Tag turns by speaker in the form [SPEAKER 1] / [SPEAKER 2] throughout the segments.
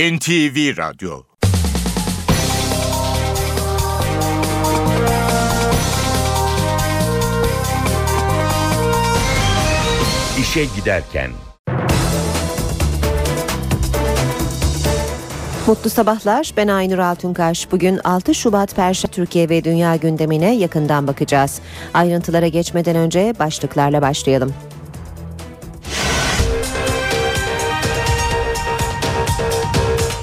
[SPEAKER 1] NTV Radyo İşe Giderken
[SPEAKER 2] Mutlu sabahlar. Ben Aynur Altunkaş. Bugün 6 Şubat Perşembe Türkiye ve dünya gündemine yakından bakacağız. Ayrıntılara geçmeden önce başlıklarla başlayalım.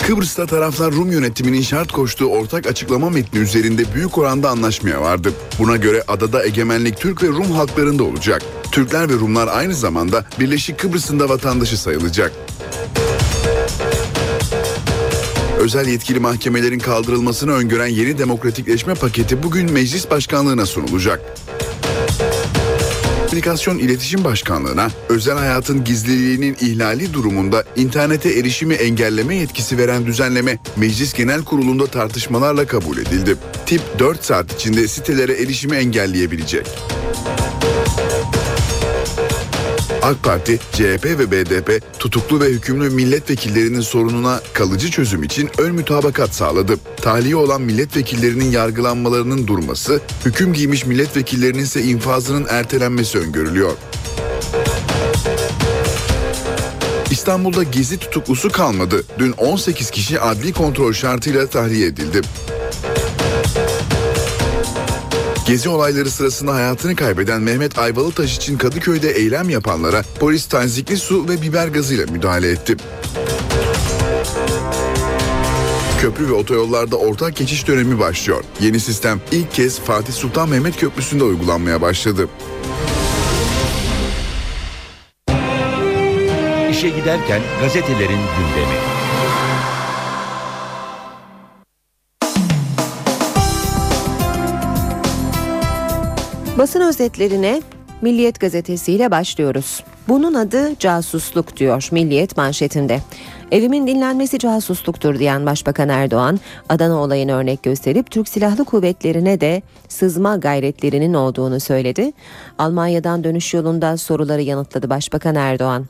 [SPEAKER 3] Kıbrıs'ta taraflar Rum yönetiminin şart koştuğu ortak açıklama metni üzerinde büyük oranda anlaşmaya vardı. Buna göre adada egemenlik Türk ve Rum halklarında olacak. Türkler ve Rumlar aynı zamanda Birleşik Kıbrıs'ın da vatandaşı sayılacak. Özel yetkili mahkemelerin kaldırılmasını öngören yeni demokratikleşme paketi bugün meclis başkanlığına sunulacak. Komünikasyon İletişim Başkanlığı'na özel hayatın gizliliğinin ihlali durumunda internete erişimi engelleme yetkisi veren düzenleme Meclis Genel Kurulu'nda tartışmalarla kabul edildi. Tip 4 saat içinde sitelere erişimi engelleyebilecek. AK Parti, CHP ve BDP tutuklu ve hükümlü milletvekillerinin sorununa kalıcı çözüm için ön mütabakat sağladı. Tahliye olan milletvekillerinin yargılanmalarının durması, hüküm giymiş milletvekillerinin ise infazının ertelenmesi öngörülüyor. İstanbul'da gezi tutuklusu kalmadı. Dün 18 kişi adli kontrol şartıyla tahliye edildi. Gezi olayları sırasında hayatını kaybeden Mehmet Ayvalıtaş için Kadıköy'de eylem yapanlara polis tazikli su ve biber gazıyla müdahale etti. Köprü ve otoyollarda ortak geçiş dönemi başlıyor. Yeni sistem ilk kez Fatih Sultan Mehmet Köprüsü'nde uygulanmaya başladı.
[SPEAKER 1] İşe giderken gazetelerin gündemi.
[SPEAKER 2] Basın özetlerine Milliyet gazetesiyle başlıyoruz. Bunun adı casusluk diyor Milliyet manşetinde. Evimin dinlenmesi casusluktur diyen Başbakan Erdoğan, Adana olayını örnek gösterip Türk Silahlı Kuvvetleri'ne de sızma gayretlerinin olduğunu söyledi. Almanya'dan dönüş yolunda soruları yanıtladı Başbakan Erdoğan.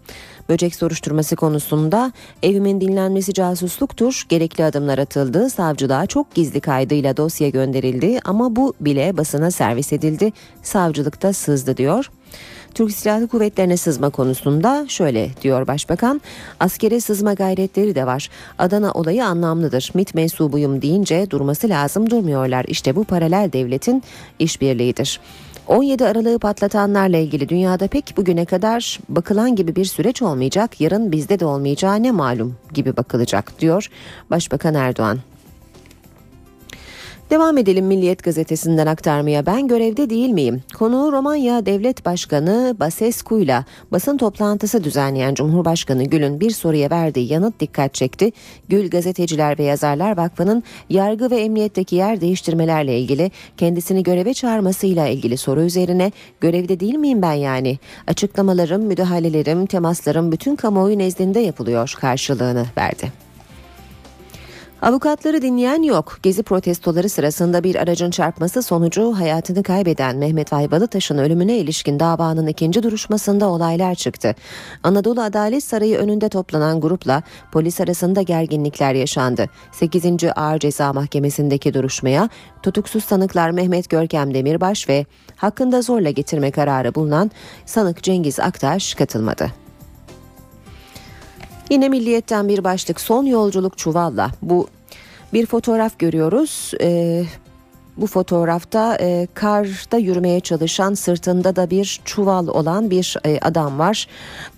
[SPEAKER 2] Böcek soruşturması konusunda evimin dinlenmesi casusluktur. Gerekli adımlar atıldı. Savcılığa çok gizli kaydıyla dosya gönderildi ama bu bile basına servis edildi. Savcılıkta sızdı diyor. Türk Silahlı Kuvvetlerine sızma konusunda şöyle diyor Başbakan. Askere sızma gayretleri de var. Adana olayı anlamlıdır. MIT mensubuyum deyince durması lazım durmuyorlar. İşte bu paralel devletin işbirliğidir. 17 Aralık'ı patlatanlarla ilgili dünyada pek bugüne kadar bakılan gibi bir süreç olmayacak, yarın bizde de olmayacağı ne malum gibi bakılacak diyor Başbakan Erdoğan. Devam edelim Milliyet gazetesinden aktarmaya. Ben görevde değil miyim? Konu Romanya Devlet Başkanı Basescu ile basın toplantısı düzenleyen Cumhurbaşkanı Gül'ün bir soruya verdiği yanıt dikkat çekti. Gül Gazeteciler ve Yazarlar Vakfı'nın yargı ve emniyetteki yer değiştirmelerle ilgili kendisini göreve çağırmasıyla ilgili soru üzerine görevde değil miyim ben yani? Açıklamalarım, müdahalelerim, temaslarım bütün kamuoyu nezdinde yapılıyor karşılığını verdi. Avukatları dinleyen yok. Gezi protestoları sırasında bir aracın çarpması sonucu hayatını kaybeden Mehmet Ayvalıtaş'ın ölümüne ilişkin davanın ikinci duruşmasında olaylar çıktı. Anadolu Adalet Sarayı önünde toplanan grupla polis arasında gerginlikler yaşandı. 8. Ağır Ceza Mahkemesi'ndeki duruşmaya tutuksuz sanıklar Mehmet Görkem Demirbaş ve hakkında zorla getirme kararı bulunan sanık Cengiz Aktaş katılmadı. Yine milliyetten bir başlık son yolculuk çuvalla. Bu bir fotoğraf görüyoruz. Ee, bu fotoğrafta e, karda yürümeye çalışan sırtında da bir çuval olan bir e, adam var.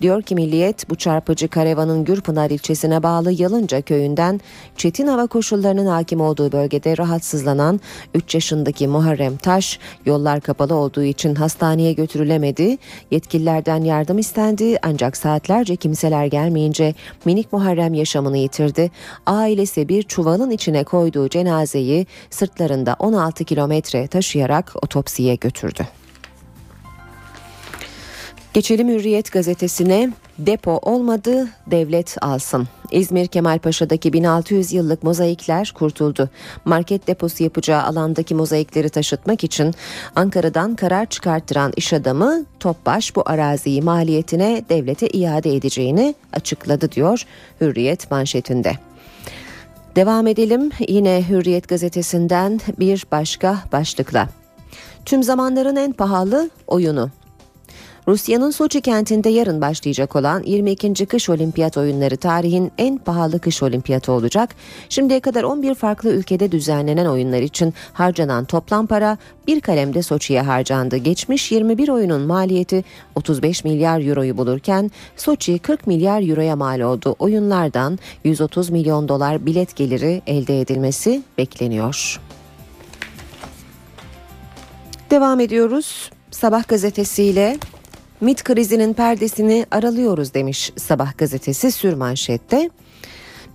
[SPEAKER 2] Diyor ki Milliyet bu çarpıcı karavanın Gürpınar ilçesine bağlı Yalınca köyünden çetin hava koşullarının hakim olduğu bölgede rahatsızlanan 3 yaşındaki Muharrem Taş yollar kapalı olduğu için hastaneye götürülemedi. Yetkililerden yardım istendi ancak saatlerce kimseler gelmeyince minik Muharrem yaşamını yitirdi. Ailesi bir çuvalın içine koyduğu cenazeyi sırtlarında 16 16 kilometre taşıyarak otopsiye götürdü. Geçelim Hürriyet gazetesine depo olmadı devlet alsın. İzmir Kemalpaşa'daki 1600 yıllık mozaikler kurtuldu. Market deposu yapacağı alandaki mozaikleri taşıtmak için Ankara'dan karar çıkarttıran iş adamı Topbaş bu araziyi maliyetine devlete iade edeceğini açıkladı diyor Hürriyet manşetinde. Devam edelim yine Hürriyet gazetesinden bir başka başlıkla. Tüm zamanların en pahalı oyunu. Rusya'nın Soçi kentinde yarın başlayacak olan 22. Kış Olimpiyat Oyunları tarihin en pahalı kış olimpiyatı olacak. Şimdiye kadar 11 farklı ülkede düzenlenen oyunlar için harcanan toplam para bir kalemde Soçi'ye harcandı. Geçmiş 21 oyunun maliyeti 35 milyar euroyu bulurken Soçi 40 milyar euroya mal oldu. Oyunlardan 130 milyon dolar bilet geliri elde edilmesi bekleniyor. Devam ediyoruz. Sabah gazetesiyle MIT krizinin perdesini aralıyoruz demiş Sabah gazetesi sürmanşette.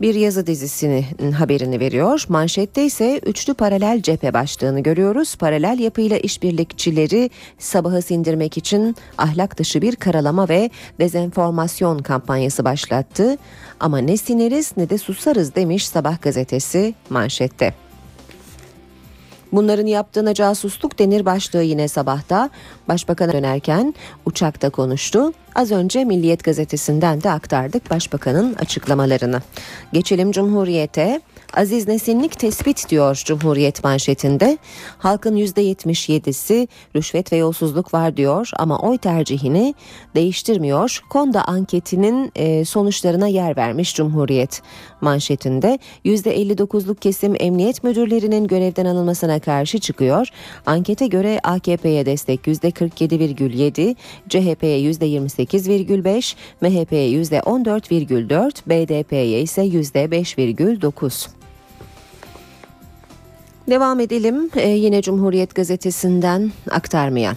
[SPEAKER 2] Bir yazı dizisinin haberini veriyor. Manşette ise üçlü paralel cephe başlığını görüyoruz. Paralel yapıyla işbirlikçileri sabahı sindirmek için ahlak dışı bir karalama ve dezenformasyon kampanyası başlattı. Ama ne sineriz ne de susarız demiş Sabah gazetesi manşette. Bunların yaptığına casusluk denir başlığı yine sabahta. Başbakan'a dönerken uçakta konuştu. Az önce Milliyet gazetesinden de aktardık başbakanın açıklamalarını. Geçelim Cumhuriyet'e. Aziz Nesinlik tespit diyor Cumhuriyet manşetinde. Halkın %77'si rüşvet ve yolsuzluk var diyor ama oy tercihini değiştirmiyor. Konda anketinin e, sonuçlarına yer vermiş Cumhuriyet manşetinde. %59'luk kesim emniyet müdürlerinin görevden alınmasına karşı çıkıyor. Ankete göre AKP'ye destek %47,7, CHP'ye %28,5, MHP'ye %14,4, BDP'ye ise %5,9. Devam edelim ee, yine Cumhuriyet Gazetesi'nden aktarmaya.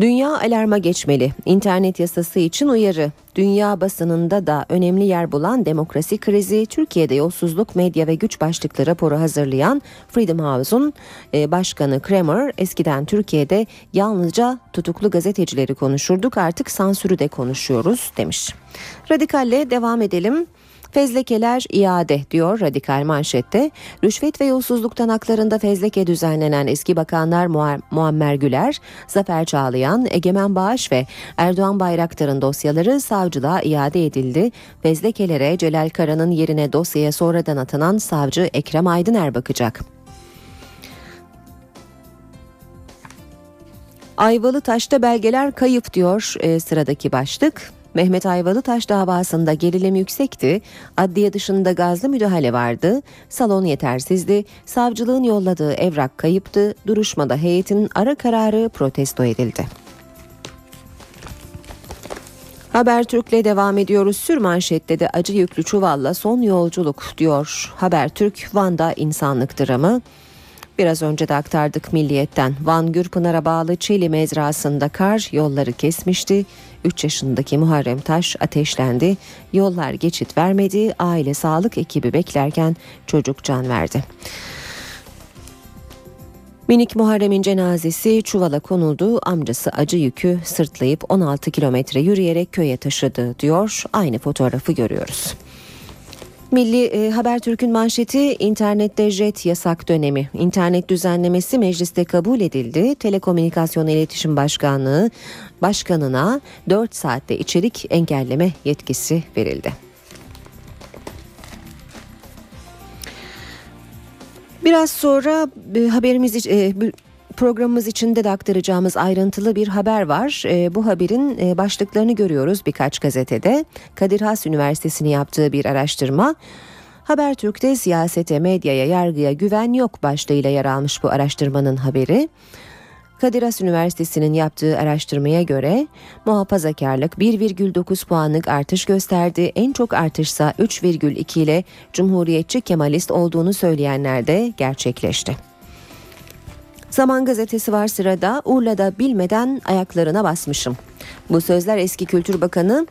[SPEAKER 2] Dünya alarma geçmeli. İnternet yasası için uyarı. Dünya basınında da önemli yer bulan demokrasi krizi, Türkiye'de yolsuzluk, medya ve güç başlıklı raporu hazırlayan Freedom House'un e, başkanı Kramer eskiden Türkiye'de yalnızca tutuklu gazetecileri konuşurduk artık sansürü de konuşuyoruz demiş. Radikalle devam edelim. Fezlekeler iade diyor radikal manşette. Rüşvet ve yolsuzluktan haklarında fezleke düzenlenen eski bakanlar Muammer Güler, Zafer Çağlayan, Egemen Bağış ve Erdoğan Bayraktar'ın dosyaları savcılığa iade edildi. Fezlekelere Celal Kara'nın yerine dosyaya sonradan atanan savcı Ekrem Aydıner bakacak. Ayvalı Taş'ta belgeler kayıp diyor e, sıradaki başlık. Mehmet Ayvalıtaş davasında gerilim yüksekti. Adliye dışında gazlı müdahale vardı. Salon yetersizdi. Savcılığın yolladığı evrak kayıptı. Duruşmada heyetin ara kararı protesto edildi. Habertürk'le devam ediyoruz. Sür manşette de acı yüklü çuvalla son yolculuk diyor. Habertürk Van'da insanlık dramı. Biraz önce de aktardık Milliyet'ten. Van Gürpınar'a bağlı Çeli mezrasında kar yolları kesmişti. 3 yaşındaki Muharrem Taş ateşlendi. Yollar geçit vermedi. Aile sağlık ekibi beklerken çocuk can verdi. Minik Muharrem'in cenazesi çuvala konuldu. Amcası acı yükü sırtlayıp 16 kilometre yürüyerek köye taşıdı diyor. Aynı fotoğrafı görüyoruz. Milli e, Habertürk'ün manşeti internette jet yasak dönemi. İnternet düzenlemesi mecliste kabul edildi. Telekomünikasyon İletişim Başkanlığı başkanına 4 saatte içerik engelleme yetkisi verildi. Biraz sonra e, haberimiz e, programımız içinde de aktaracağımız ayrıntılı bir haber var. E, bu haberin e, başlıklarını görüyoruz birkaç gazetede. Kadir Has Üniversitesi'nin yaptığı bir araştırma. Habertürk'te siyasete, medyaya, yargıya güven yok başlığıyla yer almış bu araştırmanın haberi. Kadir Has Üniversitesi'nin yaptığı araştırmaya göre muhafazakarlık 1,9 puanlık artış gösterdi. En çok artışsa 3,2 ile Cumhuriyetçi Kemalist olduğunu söyleyenler de gerçekleşti. Zaman gazetesi var sırada. Urla'da bilmeden ayaklarına basmışım. Bu sözler eski Kültür Bakanı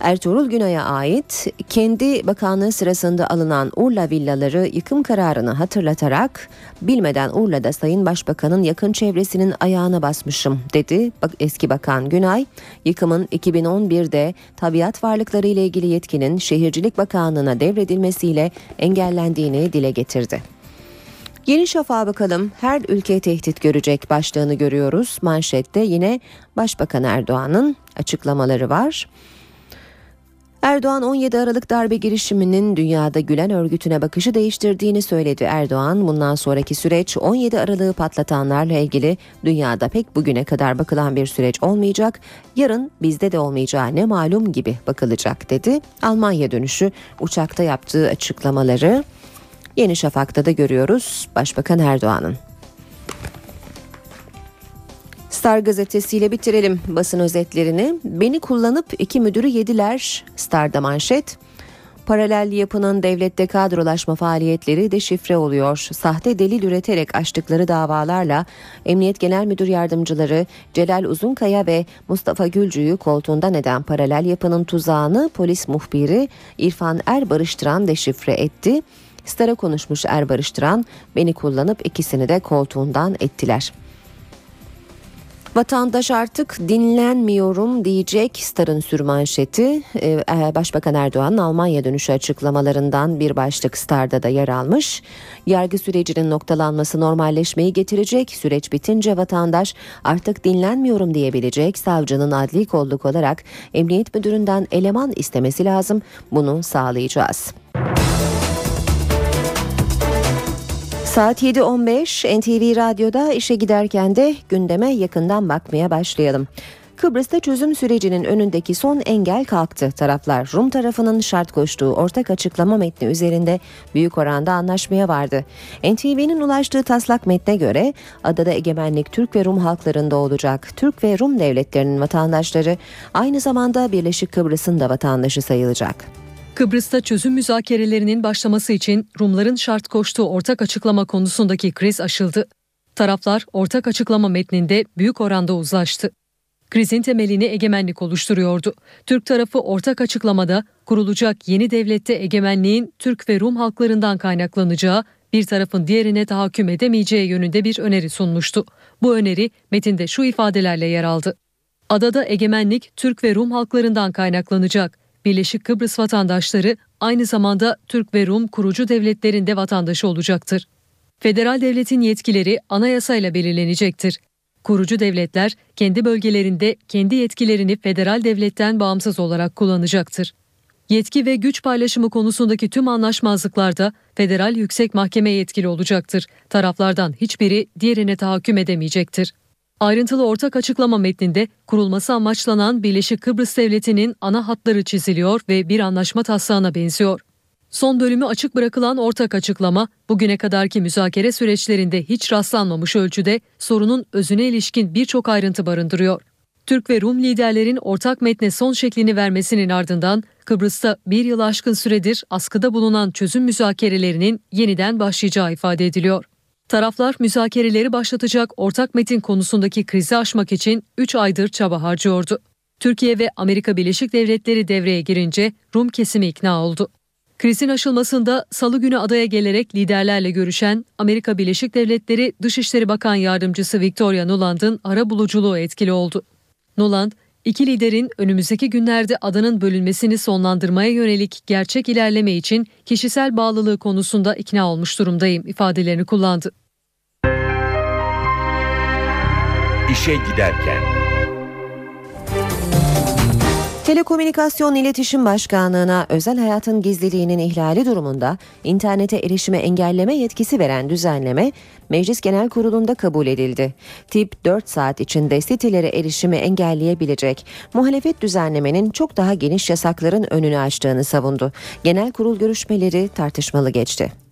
[SPEAKER 2] Ertuğrul Günay'a ait kendi bakanlığı sırasında alınan Urla villaları yıkım kararını hatırlatarak bilmeden Urla'da Sayın Başbakan'ın yakın çevresinin ayağına basmışım dedi eski bakan Günay. Yıkımın 2011'de tabiat varlıkları ile ilgili yetkinin Şehircilik Bakanlığı'na devredilmesiyle engellendiğini dile getirdi. Yeni Şafak'a bakalım. Her ülke tehdit görecek başlığını görüyoruz. Manşette yine Başbakan Erdoğan'ın açıklamaları var. Erdoğan 17 Aralık darbe girişiminin dünyada Gülen örgütüne bakışı değiştirdiğini söyledi. Erdoğan bundan sonraki süreç 17 Aralık'ı patlatanlarla ilgili dünyada pek bugüne kadar bakılan bir süreç olmayacak. Yarın bizde de olmayacağı ne malum gibi bakılacak dedi. Almanya dönüşü uçakta yaptığı açıklamaları Yeni Şafak'ta da görüyoruz Başbakan Erdoğan'ın. Star gazetesiyle bitirelim basın özetlerini. Beni kullanıp iki müdürü yediler. Star'da manşet. Paralel yapının devlette kadrolaşma faaliyetleri deşifre oluyor. Sahte delil üreterek açtıkları davalarla Emniyet Genel Müdür Yardımcıları Celal Uzunkaya ve Mustafa Gülcü'yü koltuğundan eden paralel yapının tuzağını polis muhbiri İrfan Er Barıştıran deşifre etti. Star'a konuşmuş Er Barıştıran beni kullanıp ikisini de koltuğundan ettiler.'' Vatandaş artık dinlenmiyorum diyecek Star'ın sürmanşeti. Ee, e, Başbakan Erdoğan'ın Almanya dönüşü açıklamalarından bir başlık Star'da da yer almış. Yargı sürecinin noktalanması normalleşmeyi getirecek. Süreç bitince vatandaş artık dinlenmiyorum diyebilecek. Savcının adli kolluk olarak emniyet müdüründen eleman istemesi lazım. Bunu sağlayacağız. Saat 7.15 NTV Radyo'da işe giderken de gündeme yakından bakmaya başlayalım. Kıbrıs'ta çözüm sürecinin önündeki son engel kalktı. Taraflar Rum tarafının şart koştuğu ortak açıklama metni üzerinde büyük oranda anlaşmaya vardı. NTV'nin ulaştığı taslak metne göre adada egemenlik Türk ve Rum halklarında olacak. Türk ve Rum devletlerinin vatandaşları aynı zamanda Birleşik Kıbrıs'ın da vatandaşı sayılacak.
[SPEAKER 4] Kıbrıs'ta çözüm müzakerelerinin başlaması için Rumların şart koştuğu ortak açıklama konusundaki kriz aşıldı. Taraflar ortak açıklama metninde büyük oranda uzlaştı. Krizin temelini egemenlik oluşturuyordu. Türk tarafı ortak açıklamada kurulacak yeni devlette egemenliğin Türk ve Rum halklarından kaynaklanacağı, bir tarafın diğerine tahakküm edemeyeceği yönünde bir öneri sunmuştu. Bu öneri metinde şu ifadelerle yer aldı. Adada egemenlik Türk ve Rum halklarından kaynaklanacak. Birleşik Kıbrıs vatandaşları aynı zamanda Türk ve Rum kurucu devletlerinde vatandaşı olacaktır. Federal devletin yetkileri anayasayla belirlenecektir. Kurucu devletler kendi bölgelerinde kendi yetkilerini federal devletten bağımsız olarak kullanacaktır. Yetki ve güç paylaşımı konusundaki tüm anlaşmazlıklarda federal yüksek mahkeme yetkili olacaktır. Taraflardan hiçbiri diğerine tahakküm edemeyecektir. Ayrıntılı ortak açıklama metninde kurulması amaçlanan Birleşik Kıbrıs Devleti'nin ana hatları çiziliyor ve bir anlaşma taslağına benziyor. Son bölümü açık bırakılan ortak açıklama, bugüne kadarki müzakere süreçlerinde hiç rastlanmamış ölçüde sorunun özüne ilişkin birçok ayrıntı barındırıyor. Türk ve Rum liderlerin ortak metne son şeklini vermesinin ardından Kıbrıs'ta bir yıl aşkın süredir askıda bulunan çözüm müzakerelerinin yeniden başlayacağı ifade ediliyor. Taraflar müzakereleri başlatacak ortak metin konusundaki krizi aşmak için 3 aydır çaba harcıyordu. Türkiye ve Amerika Birleşik Devletleri devreye girince Rum kesimi ikna oldu. Krizin aşılmasında salı günü adaya gelerek liderlerle görüşen Amerika Birleşik Devletleri Dışişleri Bakan Yardımcısı Victoria Nuland'ın ara buluculuğu etkili oldu. Nuland, iki liderin önümüzdeki günlerde adanın bölünmesini sonlandırmaya yönelik gerçek ilerleme için kişisel bağlılığı konusunda ikna olmuş durumdayım ifadelerini kullandı.
[SPEAKER 1] İşe giderken
[SPEAKER 2] Telekomünikasyon İletişim Başkanlığı'na özel hayatın gizliliğinin ihlali durumunda internete erişime engelleme yetkisi veren düzenleme Meclis Genel Kurulu'nda kabul edildi. Tip 4 saat içinde sitelere erişimi engelleyebilecek. Muhalefet düzenlemenin çok daha geniş yasakların önünü açtığını savundu. Genel kurul görüşmeleri tartışmalı geçti.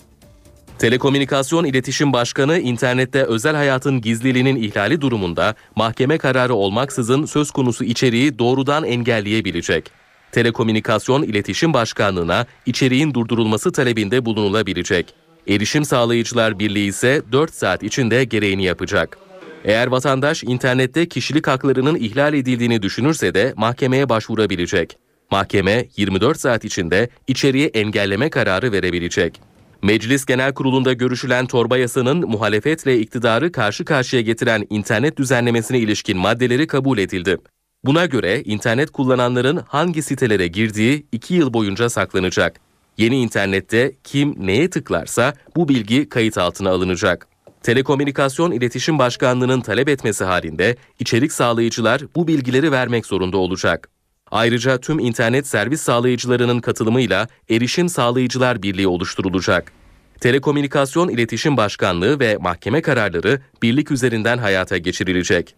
[SPEAKER 5] Telekomünikasyon İletişim Başkanı internette özel hayatın gizliliğinin ihlali durumunda mahkeme kararı olmaksızın söz konusu içeriği doğrudan engelleyebilecek. Telekomünikasyon İletişim Başkanlığı'na içeriğin durdurulması talebinde bulunulabilecek. Erişim Sağlayıcılar Birliği ise 4 saat içinde gereğini yapacak. Eğer vatandaş internette kişilik haklarının ihlal edildiğini düşünürse de mahkemeye başvurabilecek. Mahkeme 24 saat içinde içeriği engelleme kararı verebilecek. Meclis Genel Kurulu'nda görüşülen torba yasanın muhalefetle iktidarı karşı karşıya getiren internet düzenlemesine ilişkin maddeleri kabul edildi. Buna göre internet kullananların hangi sitelere girdiği 2 yıl boyunca saklanacak. Yeni internette kim neye tıklarsa bu bilgi kayıt altına alınacak. Telekomünikasyon İletişim Başkanlığı'nın talep etmesi halinde içerik sağlayıcılar bu bilgileri vermek zorunda olacak. Ayrıca tüm internet servis sağlayıcılarının katılımıyla Erişim Sağlayıcılar Birliği oluşturulacak. Telekomünikasyon İletişim Başkanlığı ve mahkeme kararları birlik üzerinden hayata geçirilecek.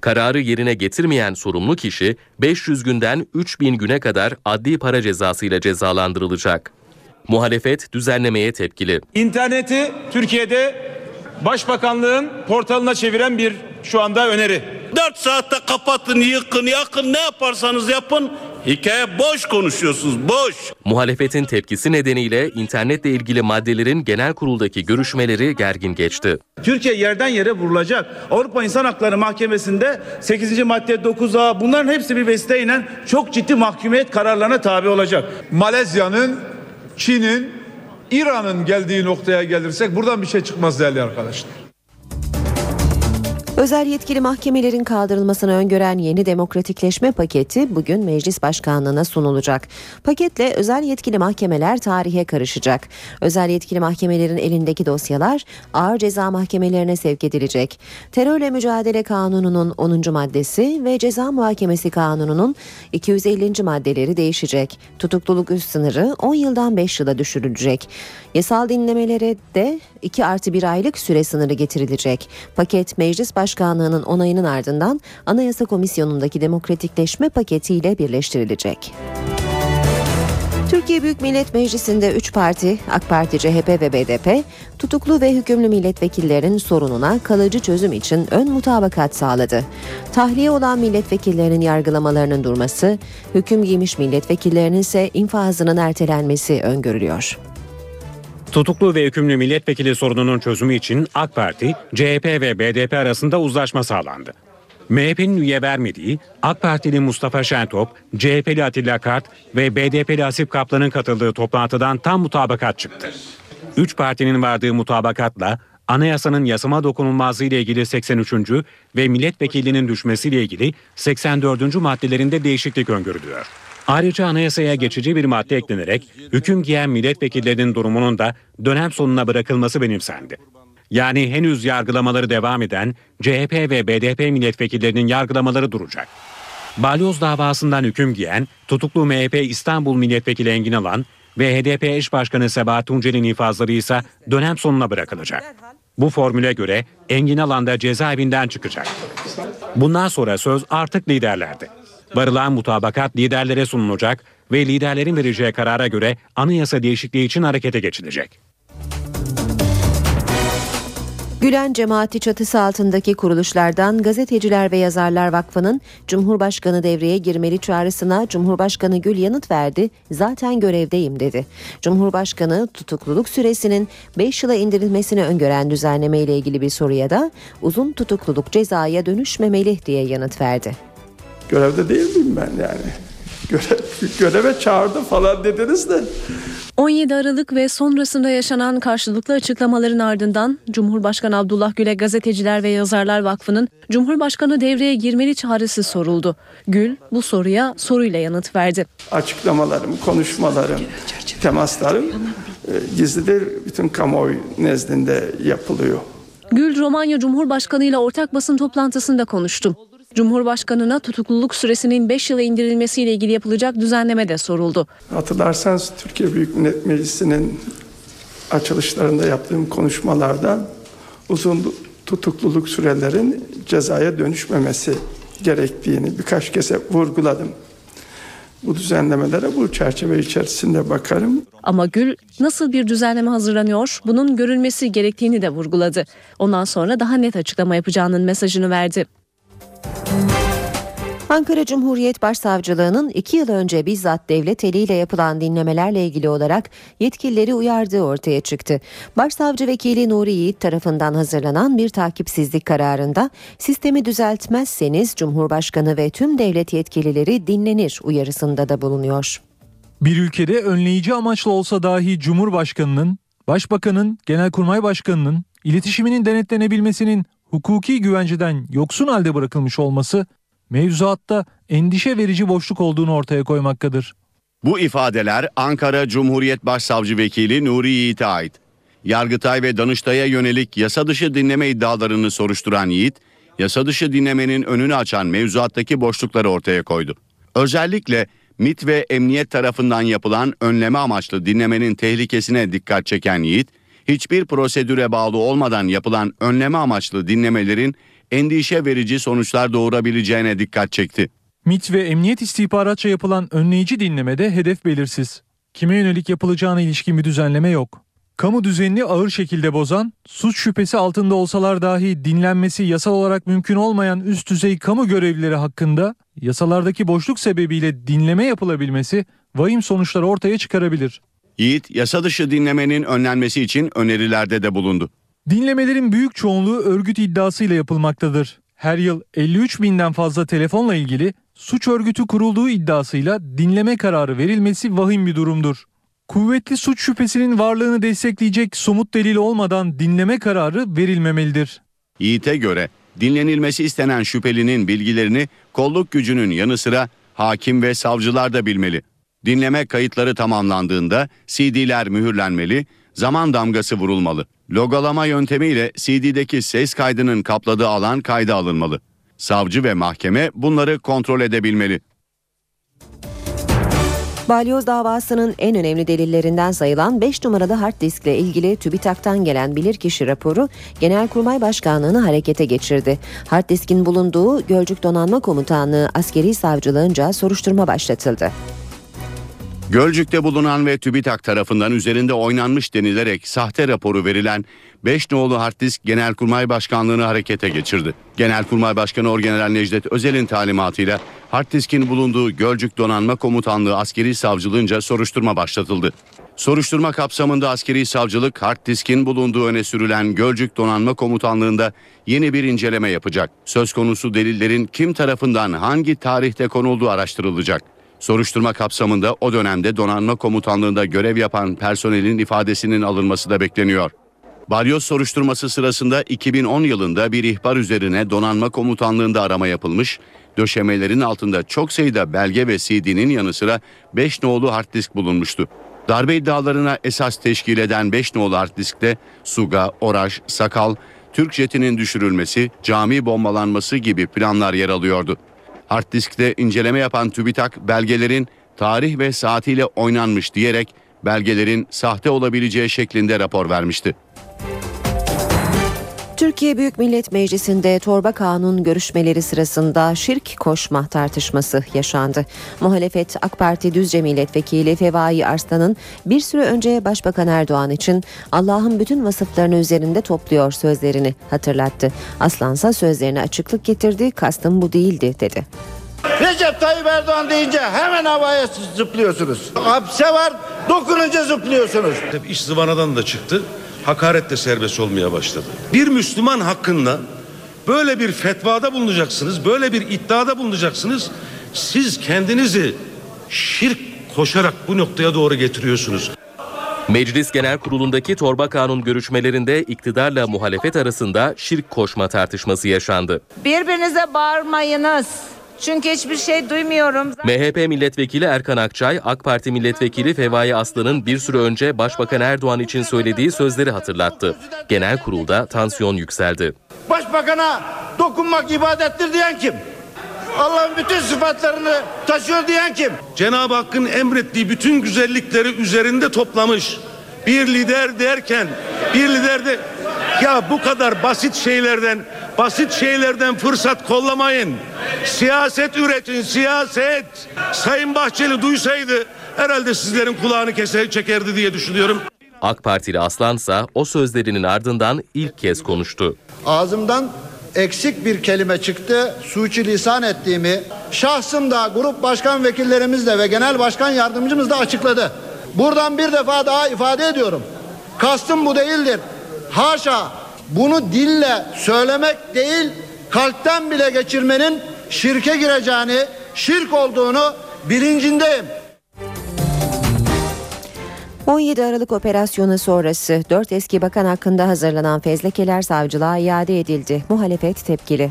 [SPEAKER 5] Kararı yerine getirmeyen sorumlu kişi 500 günden 3000 güne kadar adli para cezasıyla cezalandırılacak. Muhalefet düzenlemeye tepkili.
[SPEAKER 6] İnterneti Türkiye'de Başbakanlığın portalına çeviren bir şu anda öneri.
[SPEAKER 7] 4 saatte kapatın, yıkın, yakın ne yaparsanız yapın. Hikaye boş konuşuyorsunuz, boş.
[SPEAKER 5] Muhalefetin tepkisi nedeniyle internetle ilgili maddelerin genel kuruldaki görüşmeleri gergin geçti.
[SPEAKER 6] Türkiye yerden yere vurulacak. Avrupa İnsan Hakları Mahkemesi'nde 8. madde 9A bunların hepsi bir vesileyle çok ciddi mahkumiyet kararlarına tabi olacak.
[SPEAKER 8] Malezya'nın, Çin'in, İran'ın geldiği noktaya gelirsek buradan bir şey çıkmaz değerli arkadaşlar.
[SPEAKER 2] Özel yetkili mahkemelerin kaldırılmasını öngören yeni demokratikleşme paketi bugün Meclis Başkanlığı'na sunulacak. Paketle özel yetkili mahkemeler tarihe karışacak. Özel yetkili mahkemelerin elindeki dosyalar ağır ceza mahkemelerine sevk edilecek. Terörle Mücadele Kanunu'nun 10. maddesi ve Ceza Muhakemesi Kanunu'nun 250. maddeleri değişecek. Tutukluluk üst sınırı 10 yıldan 5 yıla düşürülecek. Yasal dinlemelere de 2 artı 1 aylık süre sınırı getirilecek. Paket Meclis Başkanlığı'nın onayının ardından Anayasa Komisyonu'ndaki demokratikleşme paketiyle birleştirilecek. Türkiye Büyük Millet Meclisi'nde 3 parti, AK Parti, CHP ve BDP, tutuklu ve hükümlü milletvekillerinin sorununa kalıcı çözüm için ön mutabakat sağladı. Tahliye olan milletvekillerinin yargılamalarının durması, hüküm giymiş milletvekillerinin ise infazının ertelenmesi öngörülüyor.
[SPEAKER 9] Tutuklu ve hükümlü milletvekili sorununun çözümü için AK Parti, CHP ve BDP arasında uzlaşma sağlandı. MHP'nin üye vermediği AK Partili Mustafa Şentop, CHP'li Atilla Kart ve BDP'li Asif Kaplan'ın katıldığı toplantıdan tam mutabakat çıktı. Üç partinin vardığı mutabakatla anayasanın yasama dokunulmazlığı ile ilgili 83. ve milletvekilinin düşmesiyle ilgili 84. maddelerinde değişiklik öngörülüyor. Ayrıca anayasaya geçici bir madde eklenerek hüküm giyen milletvekillerinin durumunun da dönem sonuna bırakılması benimsendi. Yani henüz yargılamaları devam eden CHP ve BDP milletvekillerinin yargılamaları duracak. Balyoz davasından hüküm giyen tutuklu MHP İstanbul Milletvekili Engin Alan ve HDP eş başkanı Sebahat Tuncel'in infazları ise dönem sonuna bırakılacak. Bu formüle göre Engin Alan da cezaevinden çıkacak. Bundan sonra söz artık liderlerde. Varılan mutabakat liderlere sunulacak ve liderlerin vereceği karara göre anayasa değişikliği için harekete geçilecek.
[SPEAKER 2] Gülen cemaati çatısı altındaki kuruluşlardan Gazeteciler ve Yazarlar Vakfı'nın Cumhurbaşkanı devreye girmeli çağrısına Cumhurbaşkanı Gül yanıt verdi. Zaten görevdeyim dedi. Cumhurbaşkanı tutukluluk süresinin 5 yıla indirilmesini öngören düzenleme ile ilgili bir soruya da uzun tutukluluk cezaya dönüşmemeli diye yanıt verdi.
[SPEAKER 10] Görevde değil miyim ben yani? Görev, göreve çağırdı falan dediniz de
[SPEAKER 11] 17 Aralık ve sonrasında yaşanan karşılıklı açıklamaların ardından Cumhurbaşkanı Abdullah Gül'e Gazeteciler ve Yazarlar Vakfı'nın Cumhurbaşkanı devreye girmeli çağrısı soruldu. Gül bu soruya soruyla yanıt verdi.
[SPEAKER 10] Açıklamalarım, konuşmalarım, temaslarım e, gizlidir. Bütün kamuoyu nezdinde yapılıyor.
[SPEAKER 11] Gül Romanya Cumhurbaşkanı ile ortak basın toplantısında konuştu. Cumhurbaşkanına tutukluluk süresinin 5 yıla indirilmesiyle ilgili yapılacak düzenleme de soruldu.
[SPEAKER 10] Hatırlarsanız Türkiye Büyük Millet Meclisi'nin açılışlarında yaptığım konuşmalarda uzun tutukluluk sürelerin cezaya dönüşmemesi gerektiğini birkaç kez vurguladım. Bu düzenlemelere bu çerçeve içerisinde bakarım.
[SPEAKER 11] Ama Gül nasıl bir düzenleme hazırlanıyor bunun görülmesi gerektiğini de vurguladı. Ondan sonra daha net açıklama yapacağının mesajını verdi.
[SPEAKER 2] Ankara Cumhuriyet Başsavcılığı'nın iki yıl önce bizzat devlet eliyle yapılan dinlemelerle ilgili olarak yetkilileri uyardığı ortaya çıktı. Başsavcı vekili Nuri Yiğit tarafından hazırlanan bir takipsizlik kararında sistemi düzeltmezseniz Cumhurbaşkanı ve tüm devlet yetkilileri dinlenir uyarısında da bulunuyor.
[SPEAKER 12] Bir ülkede önleyici amaçlı olsa dahi Cumhurbaşkanının, Başbakanın, Genelkurmay Başkanının iletişiminin denetlenebilmesinin hukuki güvenceden yoksun halde bırakılmış olması mevzuatta endişe verici boşluk olduğunu ortaya koymaktadır.
[SPEAKER 13] Bu ifadeler Ankara Cumhuriyet Başsavcı Vekili Nuri Yiğit'e ait. Yargıtay ve Danıştay'a yönelik yasa dışı dinleme iddialarını soruşturan Yiğit, yasa dışı dinlemenin önünü açan mevzuattaki boşlukları ortaya koydu. Özellikle MIT ve emniyet tarafından yapılan önleme amaçlı dinlemenin tehlikesine dikkat çeken Yiğit, hiçbir prosedüre bağlı olmadan yapılan önleme amaçlı dinlemelerin endişe verici sonuçlar doğurabileceğine dikkat çekti.
[SPEAKER 12] MIT ve emniyet istihbaratça yapılan önleyici dinlemede hedef belirsiz. Kime yönelik yapılacağına ilişkin bir düzenleme yok. Kamu düzenini ağır şekilde bozan, suç şüphesi altında olsalar dahi dinlenmesi yasal olarak mümkün olmayan üst düzey kamu görevlileri hakkında yasalardaki boşluk sebebiyle dinleme yapılabilmesi vahim sonuçlar ortaya çıkarabilir.
[SPEAKER 13] Yiğit, yasa dışı dinlemenin önlenmesi için önerilerde de bulundu.
[SPEAKER 12] Dinlemelerin büyük çoğunluğu örgüt iddiasıyla yapılmaktadır. Her yıl 53 binden fazla telefonla ilgili suç örgütü kurulduğu iddiasıyla dinleme kararı verilmesi vahim bir durumdur. Kuvvetli suç şüphesinin varlığını destekleyecek somut delil olmadan dinleme kararı verilmemelidir.
[SPEAKER 13] Yiğit'e göre dinlenilmesi istenen şüphelinin bilgilerini kolluk gücünün yanı sıra hakim ve savcılar da bilmeli. Dinleme kayıtları tamamlandığında CD'ler mühürlenmeli, zaman damgası vurulmalı. Logolama yöntemiyle CD'deki ses kaydının kapladığı alan kayda alınmalı. Savcı ve mahkeme bunları kontrol edebilmeli.
[SPEAKER 2] Balyoz davasının en önemli delillerinden sayılan 5 numaralı hard diskle ilgili TÜBİTAK'tan gelen bilirkişi raporu Genelkurmay Başkanlığı'nı harekete geçirdi. Hard diskin bulunduğu Gölcük Donanma Komutanlığı Askeri Savcılığınca soruşturma başlatıldı.
[SPEAKER 13] Gölcük'te bulunan ve TÜBİTAK tarafından üzerinde oynanmış denilerek sahte raporu verilen 5 nolu hard disk Genelkurmay Başkanlığı'nı harekete geçirdi. Genelkurmay Başkanı Orgeneral Necdet Özel'in talimatıyla hard diskin bulunduğu Gölcük Donanma Komutanlığı Askeri Savcılığınca soruşturma başlatıldı. Soruşturma kapsamında askeri savcılık hard diskin bulunduğu öne sürülen Gölcük Donanma Komutanlığı'nda yeni bir inceleme yapacak. Söz konusu delillerin kim tarafından hangi tarihte konulduğu araştırılacak. Soruşturma kapsamında o dönemde donanma komutanlığında görev yapan personelin ifadesinin alınması da bekleniyor. Balyoz soruşturması sırasında 2010 yılında bir ihbar üzerine donanma komutanlığında arama yapılmış, döşemelerin altında çok sayıda belge ve CD'nin yanı sıra 5 nolu hard disk bulunmuştu. Darbe iddialarına esas teşkil eden 5 nolu hard diskte Suga, Oraş, Sakal, Türk jetinin düşürülmesi, cami bombalanması gibi planlar yer alıyordu. Hard diskte inceleme yapan TÜBİTAK belgelerin tarih ve saatiyle oynanmış diyerek belgelerin sahte olabileceği şeklinde rapor vermişti.
[SPEAKER 2] Türkiye Büyük Millet Meclisi'nde torba kanun görüşmeleri sırasında şirk koşma tartışması yaşandı. Muhalefet AK Parti Düzce Milletvekili Fevai Arslan'ın bir süre önce Başbakan Erdoğan için Allah'ın bütün vasıflarını üzerinde topluyor sözlerini hatırlattı. Aslansa sözlerine açıklık getirdi, kastım bu değildi dedi.
[SPEAKER 14] Recep Tayyip Erdoğan deyince hemen havaya zıplıyorsunuz. Hapse var dokununca zıplıyorsunuz.
[SPEAKER 15] İş zıvanadan da çıktı. Hakaret de serbest olmaya başladı. Bir Müslüman hakkında böyle bir fetvada bulunacaksınız, böyle bir iddiada bulunacaksınız. Siz kendinizi şirk koşarak bu noktaya doğru getiriyorsunuz.
[SPEAKER 5] Meclis Genel Kurulu'ndaki torba kanun görüşmelerinde iktidarla muhalefet arasında şirk koşma tartışması yaşandı.
[SPEAKER 16] Birbirinize bağırmayınız. Çünkü hiçbir şey duymuyorum.
[SPEAKER 5] MHP milletvekili Erkan Akçay, AK Parti milletvekili Fevai Aslan'ın bir süre önce Başbakan Erdoğan için söylediği sözleri hatırlattı. Genel kurulda tansiyon yükseldi.
[SPEAKER 14] Başbakana dokunmak ibadettir diyen kim? Allah'ın bütün sıfatlarını taşıyor diyen kim?
[SPEAKER 15] Cenab-ı Hakk'ın emrettiği bütün güzellikleri üzerinde toplamış. Bir lider derken bir lider de ya bu kadar basit şeylerden basit şeylerden fırsat kollamayın. Siyaset üretin, siyaset. Sayın Bahçeli duysaydı herhalde sizlerin kulağını keser, çekerdi diye düşünüyorum.
[SPEAKER 5] AK Partili Aslansa o sözlerinin ardından ilk kez konuştu.
[SPEAKER 14] Ağzımdan eksik bir kelime çıktı. Suçi lisan ettiğimi şahsım da grup başkan vekillerimiz de ve genel başkan yardımcımız da açıkladı. Buradan bir defa daha ifade ediyorum. Kastım bu değildir. Haşa bunu dille söylemek değil kalpten bile geçirmenin şirke gireceğini, şirk olduğunu bilincindeyim.
[SPEAKER 2] 17 Aralık operasyonu sonrası 4 eski bakan hakkında hazırlanan fezlekeler savcılığa iade edildi. Muhalefet tepkili.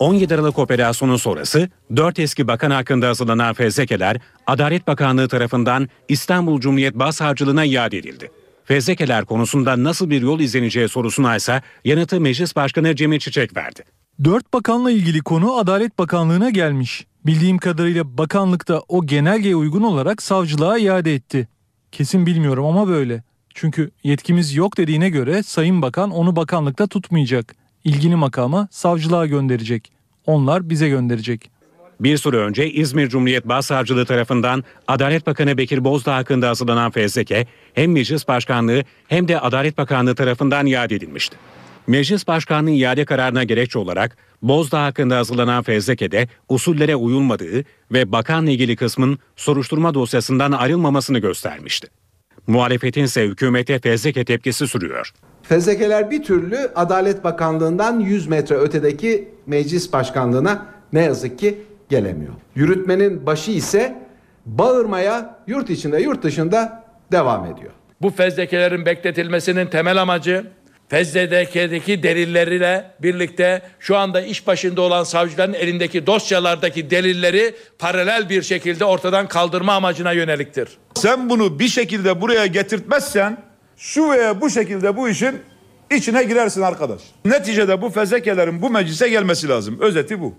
[SPEAKER 9] 17 Aralık operasyonu sonrası 4 eski bakan hakkında hazırlanan fezlekeler Adalet Bakanlığı tarafından İstanbul Cumhuriyet Başsavcılığına iade edildi. Fezlekeler konusunda nasıl bir yol izleneceği sorusuna ise yanıtı Meclis Başkanı Cemil Çiçek verdi.
[SPEAKER 12] Dört bakanla ilgili konu Adalet Bakanlığı'na gelmiş. Bildiğim kadarıyla bakanlık da o genelgeye uygun olarak savcılığa iade etti. Kesin bilmiyorum ama böyle. Çünkü yetkimiz yok dediğine göre Sayın Bakan onu bakanlıkta tutmayacak. İlgili makama savcılığa gönderecek. Onlar bize gönderecek.
[SPEAKER 9] Bir süre önce İzmir Cumhuriyet Başsavcılığı tarafından Adalet Bakanı Bekir Bozdağ hakkında hazırlanan fezleke hem Meclis Başkanlığı hem de Adalet Bakanlığı tarafından iade edilmişti. Meclis Başkanlığı iade kararına gerekçe olarak Bozdağ hakkında hazırlanan fezlekede usullere uyulmadığı ve bakanla ilgili kısmın soruşturma dosyasından ayrılmamasını göstermişti. Muhalefetin ise hükümete fezleke tepkisi sürüyor.
[SPEAKER 17] Fezlekeler bir türlü Adalet Bakanlığı'ndan 100 metre ötedeki meclis başkanlığına ne yazık ki gelemiyor. Yürütmenin başı ise bağırmaya yurt içinde yurt dışında devam ediyor.
[SPEAKER 18] Bu fezlekelerin bekletilmesinin temel amacı fezlekedeki delilleriyle birlikte şu anda iş başında olan savcıların elindeki dosyalardaki delilleri paralel bir şekilde ortadan kaldırma amacına yöneliktir.
[SPEAKER 8] Sen bunu bir şekilde buraya getirtmezsen şu veya bu şekilde bu işin içine girersin arkadaş. Neticede bu fezlekelerin bu meclise gelmesi lazım. Özeti bu.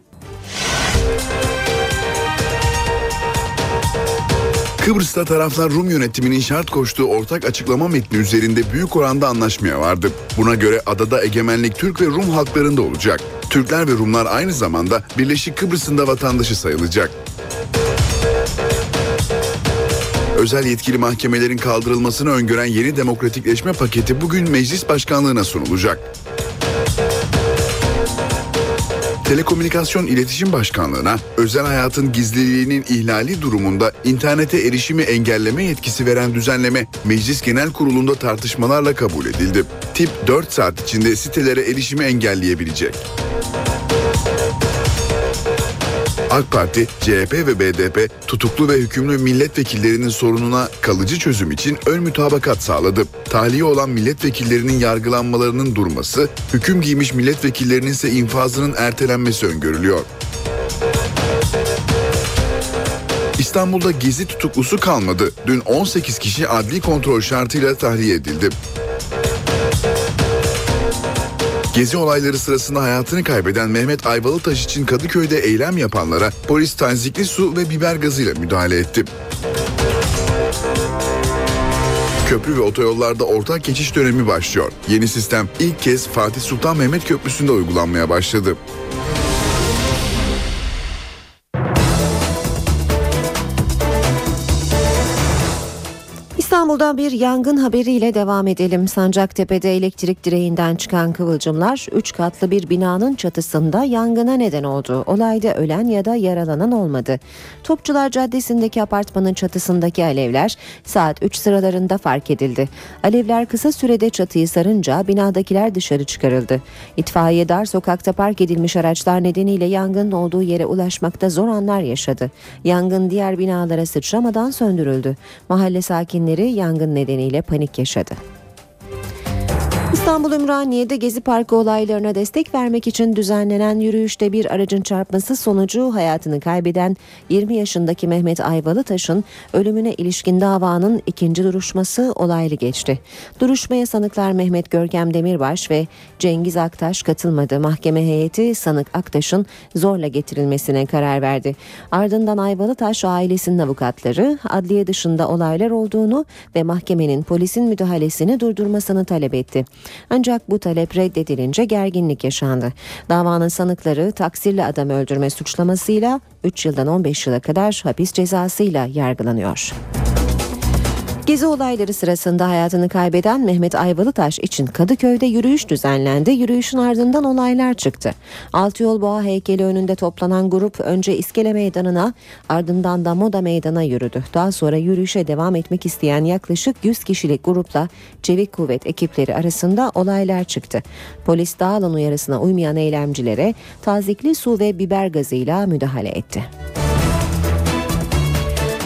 [SPEAKER 3] Kıbrıs'ta taraflar Rum yönetiminin şart koştuğu ortak açıklama metni üzerinde büyük oranda anlaşmaya vardı. Buna göre adada egemenlik Türk ve Rum halklarında olacak. Türkler ve Rumlar aynı zamanda Birleşik Kıbrıs'ın da vatandaşı sayılacak. Özel yetkili mahkemelerin kaldırılmasını öngören yeni demokratikleşme paketi bugün meclis başkanlığına sunulacak. Telekomünikasyon İletişim Başkanlığı'na özel hayatın gizliliğinin ihlali durumunda internete erişimi engelleme yetkisi veren düzenleme Meclis Genel Kurulu'nda tartışmalarla kabul edildi. Tip 4 saat içinde sitelere erişimi engelleyebilecek. AK Parti, CHP ve BDP tutuklu ve hükümlü milletvekillerinin sorununa kalıcı çözüm için ön mütabakat sağladı. Tahliye olan milletvekillerinin yargılanmalarının durması, hüküm giymiş milletvekillerinin ise infazının ertelenmesi öngörülüyor. İstanbul'da gezi tutuklusu kalmadı. Dün 18 kişi adli kontrol şartıyla tahliye edildi. Gezi olayları sırasında hayatını kaybeden Mehmet Ayvalıtaş için Kadıköy'de eylem yapanlara polis tazikli su ve biber gazıyla müdahale etti. Köprü ve otoyollarda ortak geçiş dönemi başlıyor. Yeni sistem ilk kez Fatih Sultan Mehmet Köprüsü'nde uygulanmaya başladı.
[SPEAKER 2] İstanbul'dan bir yangın haberiyle devam edelim. Sancaktepe'de elektrik direğinden çıkan kıvılcımlar 3 katlı bir binanın çatısında yangına neden oldu. Olayda ölen ya da yaralanan olmadı. Topçular Caddesi'ndeki apartmanın çatısındaki alevler saat 3 sıralarında fark edildi. Alevler kısa sürede çatıyı sarınca binadakiler dışarı çıkarıldı. İtfaiye dar sokakta park edilmiş araçlar nedeniyle yangının olduğu yere ulaşmakta zor anlar yaşadı. Yangın diğer binalara sıçramadan söndürüldü. Mahalle sakinleri yangın nedeniyle panik yaşadı. İstanbul Ümraniye'de Gezi Parkı olaylarına destek vermek için düzenlenen yürüyüşte bir aracın çarpması sonucu hayatını kaybeden 20 yaşındaki Mehmet Ayvalıtaş'ın ölümüne ilişkin davanın ikinci duruşması olaylı geçti. Duruşmaya sanıklar Mehmet Görkem Demirbaş ve Cengiz Aktaş katılmadı. Mahkeme heyeti sanık Aktaş'ın zorla getirilmesine karar verdi. Ardından Ayvalıtaş ailesinin avukatları adliye dışında olaylar olduğunu ve mahkemenin polisin müdahalesini durdurmasını talep etti. Ancak bu talep reddedilince gerginlik yaşandı. Davanın sanıkları taksirli adam öldürme suçlamasıyla 3 yıldan 15 yıla kadar hapis cezasıyla yargılanıyor. Gezi olayları sırasında hayatını kaybeden Mehmet Ayvalıtaş için Kadıköy'de yürüyüş düzenlendi. Yürüyüşün ardından olaylar çıktı. Altıyol Boğa heykeli önünde toplanan grup önce İskele Meydanı'na ardından da Moda Meydanı'na yürüdü. Daha sonra yürüyüşe devam etmek isteyen yaklaşık 100 kişilik grupla Çevik Kuvvet ekipleri arasında olaylar çıktı. Polis dağılan uyarısına uymayan eylemcilere tazikli su ve biber gazıyla müdahale etti.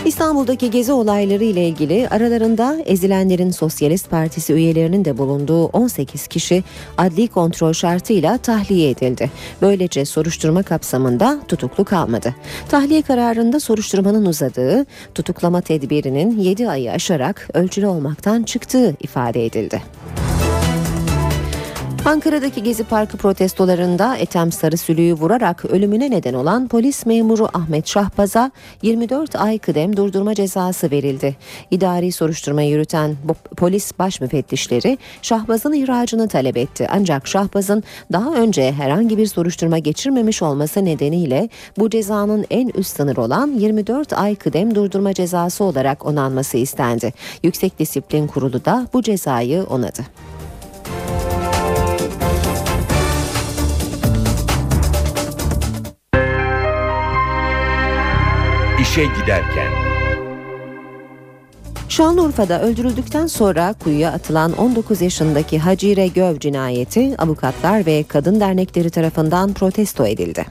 [SPEAKER 2] İstanbul'daki gezi olayları ile ilgili aralarında ezilenlerin Sosyalist Partisi üyelerinin de bulunduğu 18 kişi adli kontrol şartıyla tahliye edildi. Böylece soruşturma kapsamında tutuklu kalmadı. Tahliye kararında soruşturmanın uzadığı, tutuklama tedbirinin 7 ayı aşarak ölçülü olmaktan çıktığı ifade edildi. Ankara'daki Gezi Parkı protestolarında Ethem Sarısülü'yü vurarak ölümüne neden olan polis memuru Ahmet Şahbaz'a 24 ay kıdem durdurma cezası verildi. İdari soruşturma yürüten polis baş müfettişleri Şahbaz'ın ihracını talep etti. Ancak Şahbaz'ın daha önce herhangi bir soruşturma geçirmemiş olması nedeniyle bu cezanın en üst sınır olan 24 ay kıdem durdurma cezası olarak onanması istendi. Yüksek Disiplin Kurulu da bu cezayı onadı.
[SPEAKER 1] İşe giderken.
[SPEAKER 2] Şanlıurfa'da öldürüldükten sonra kuyuya atılan 19 yaşındaki Hacire Göv cinayeti avukatlar ve kadın dernekleri tarafından protesto edildi.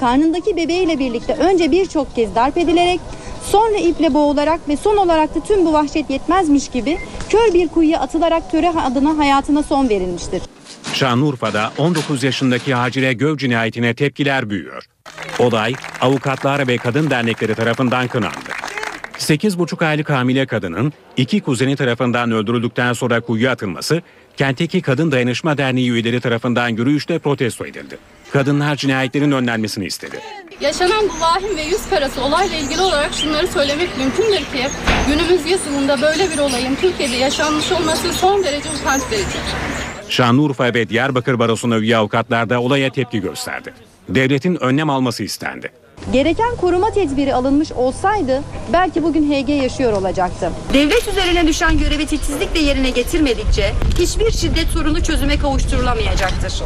[SPEAKER 19] Karnındaki bebeğiyle birlikte önce birçok kez darp edilerek sonra iple boğularak ve son olarak da tüm bu vahşet yetmezmiş gibi kör bir kuyuya atılarak töre adına hayatına son verilmiştir.
[SPEAKER 9] Şanlıurfa'da 19 yaşındaki Hacire Göv cinayetine tepkiler büyüyor. Olay avukatlar ve kadın dernekleri tarafından kınandı. 8,5 aylık hamile kadının iki kuzeni tarafından öldürüldükten sonra kuyuya atılması kentteki Kadın Dayanışma Derneği üyeleri tarafından yürüyüşte protesto edildi. Kadınlar cinayetlerin önlenmesini istedi.
[SPEAKER 20] Yaşanan bu vahim ve yüz karası olayla ilgili olarak şunları söylemek mümkündür ki günümüz yılında böyle bir olayın Türkiye'de yaşanmış olması son derece utanç verici.
[SPEAKER 9] Şanlıurfa ve Diyarbakır Barosu'na üye avukatlar da olaya tepki gösterdi. Devletin önlem alması istendi.
[SPEAKER 19] Gereken koruma tedbiri alınmış olsaydı belki bugün HG yaşıyor olacaktı. Devlet üzerine düşen görevi titizlikle yerine getirmedikçe hiçbir şiddet sorunu çözüme kavuşturulamayacaktır.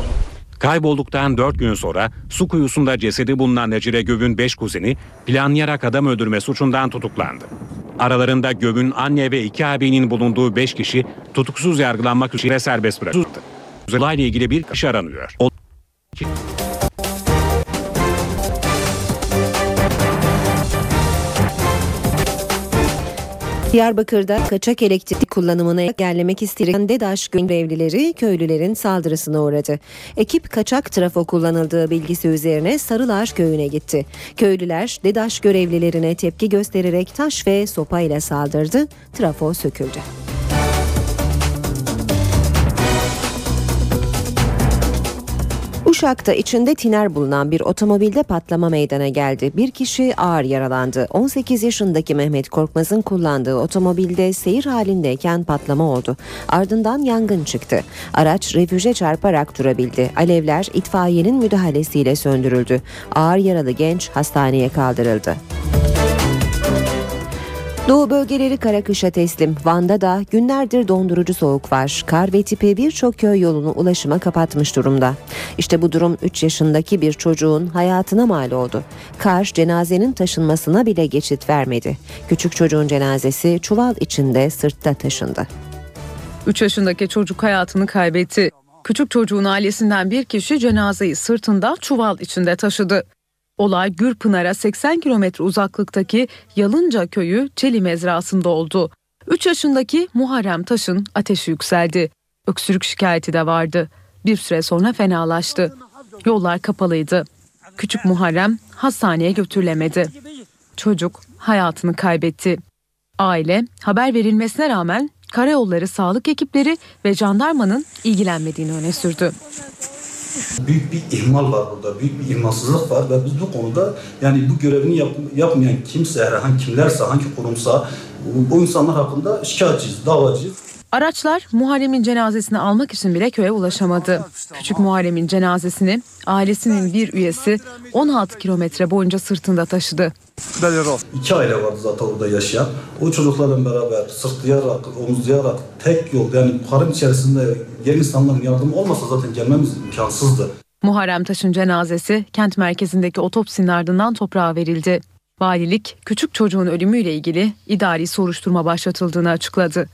[SPEAKER 9] Kaybolduktan 4 gün sonra su kuyusunda cesedi bulunan Necire Göv'ün 5 kuzeni planlayarak adam öldürme suçundan tutuklandı. Aralarında Göv'ün anne ve iki abinin bulunduğu 5 kişi tutuksuz yargılanmak üzere serbest bırakıldı. Olayla ilgili bir kişi aranıyor. O...
[SPEAKER 2] Diyarbakır'da kaçak elektrik kullanımını engellemek isteyen DEDAŞ görevlileri köylülerin saldırısına uğradı. Ekip kaçak trafo kullanıldığı bilgisi üzerine Sarılar köyüne gitti. Köylüler DEDAŞ görevlilerine tepki göstererek taş ve sopayla saldırdı. Trafo söküldü. Uşak'ta içinde tiner bulunan bir otomobilde patlama meydana geldi. Bir kişi ağır yaralandı. 18 yaşındaki Mehmet Korkmaz'ın kullandığı otomobilde seyir halindeyken patlama oldu. Ardından yangın çıktı. Araç refüje çarparak durabildi. Alevler itfaiyenin müdahalesiyle söndürüldü. Ağır yaralı genç hastaneye kaldırıldı. Doğu bölgeleri kara kışa teslim. Van'da da günlerdir dondurucu soğuk var. Kar ve tipi birçok köy yolunu ulaşıma kapatmış durumda. İşte bu durum 3 yaşındaki bir çocuğun hayatına mal oldu. Kar cenazenin taşınmasına bile geçit vermedi. Küçük çocuğun cenazesi çuval içinde sırtta taşındı.
[SPEAKER 11] 3 yaşındaki çocuk hayatını kaybetti. Küçük çocuğun ailesinden bir kişi cenazeyi sırtında çuval içinde taşıdı. Olay Gürpınar'a 80 kilometre uzaklıktaki Yalınca köyü Çeli mezrasında oldu. 3 yaşındaki Muharrem Taş'ın ateşi yükseldi. Öksürük şikayeti de vardı. Bir süre sonra fenalaştı. Yollar kapalıydı. Küçük Muharrem hastaneye götürülemedi. Çocuk hayatını kaybetti. Aile haber verilmesine rağmen karayolları sağlık ekipleri ve jandarmanın ilgilenmediğini öne sürdü.
[SPEAKER 21] Büyük bir ihmal var burada, büyük bir ihmalsızlık var ve biz bu konuda yani bu görevini yap, yapmayan kimse, herhangi kimlerse, hangi kurumsa bu insanlar hakkında şikayetçiyiz, davacıyız.
[SPEAKER 11] Araçlar Muharrem'in cenazesini almak için bile köye ulaşamadı. Küçük Muharrem'in cenazesini ailesinin bir üyesi 16 kilometre boyunca sırtında taşıdı.
[SPEAKER 21] İki aile vardı zaten orada yaşayan. O çocuklarla beraber sırtlayarak, omuzlayarak tek yol yani karın içerisinde diğer insanların yardımı olmasa zaten gelmemiz imkansızdı.
[SPEAKER 11] Muharrem Taş'ın cenazesi kent merkezindeki otopsinin ardından toprağa verildi. Valilik küçük çocuğun ölümüyle ilgili idari soruşturma başlatıldığını açıkladı.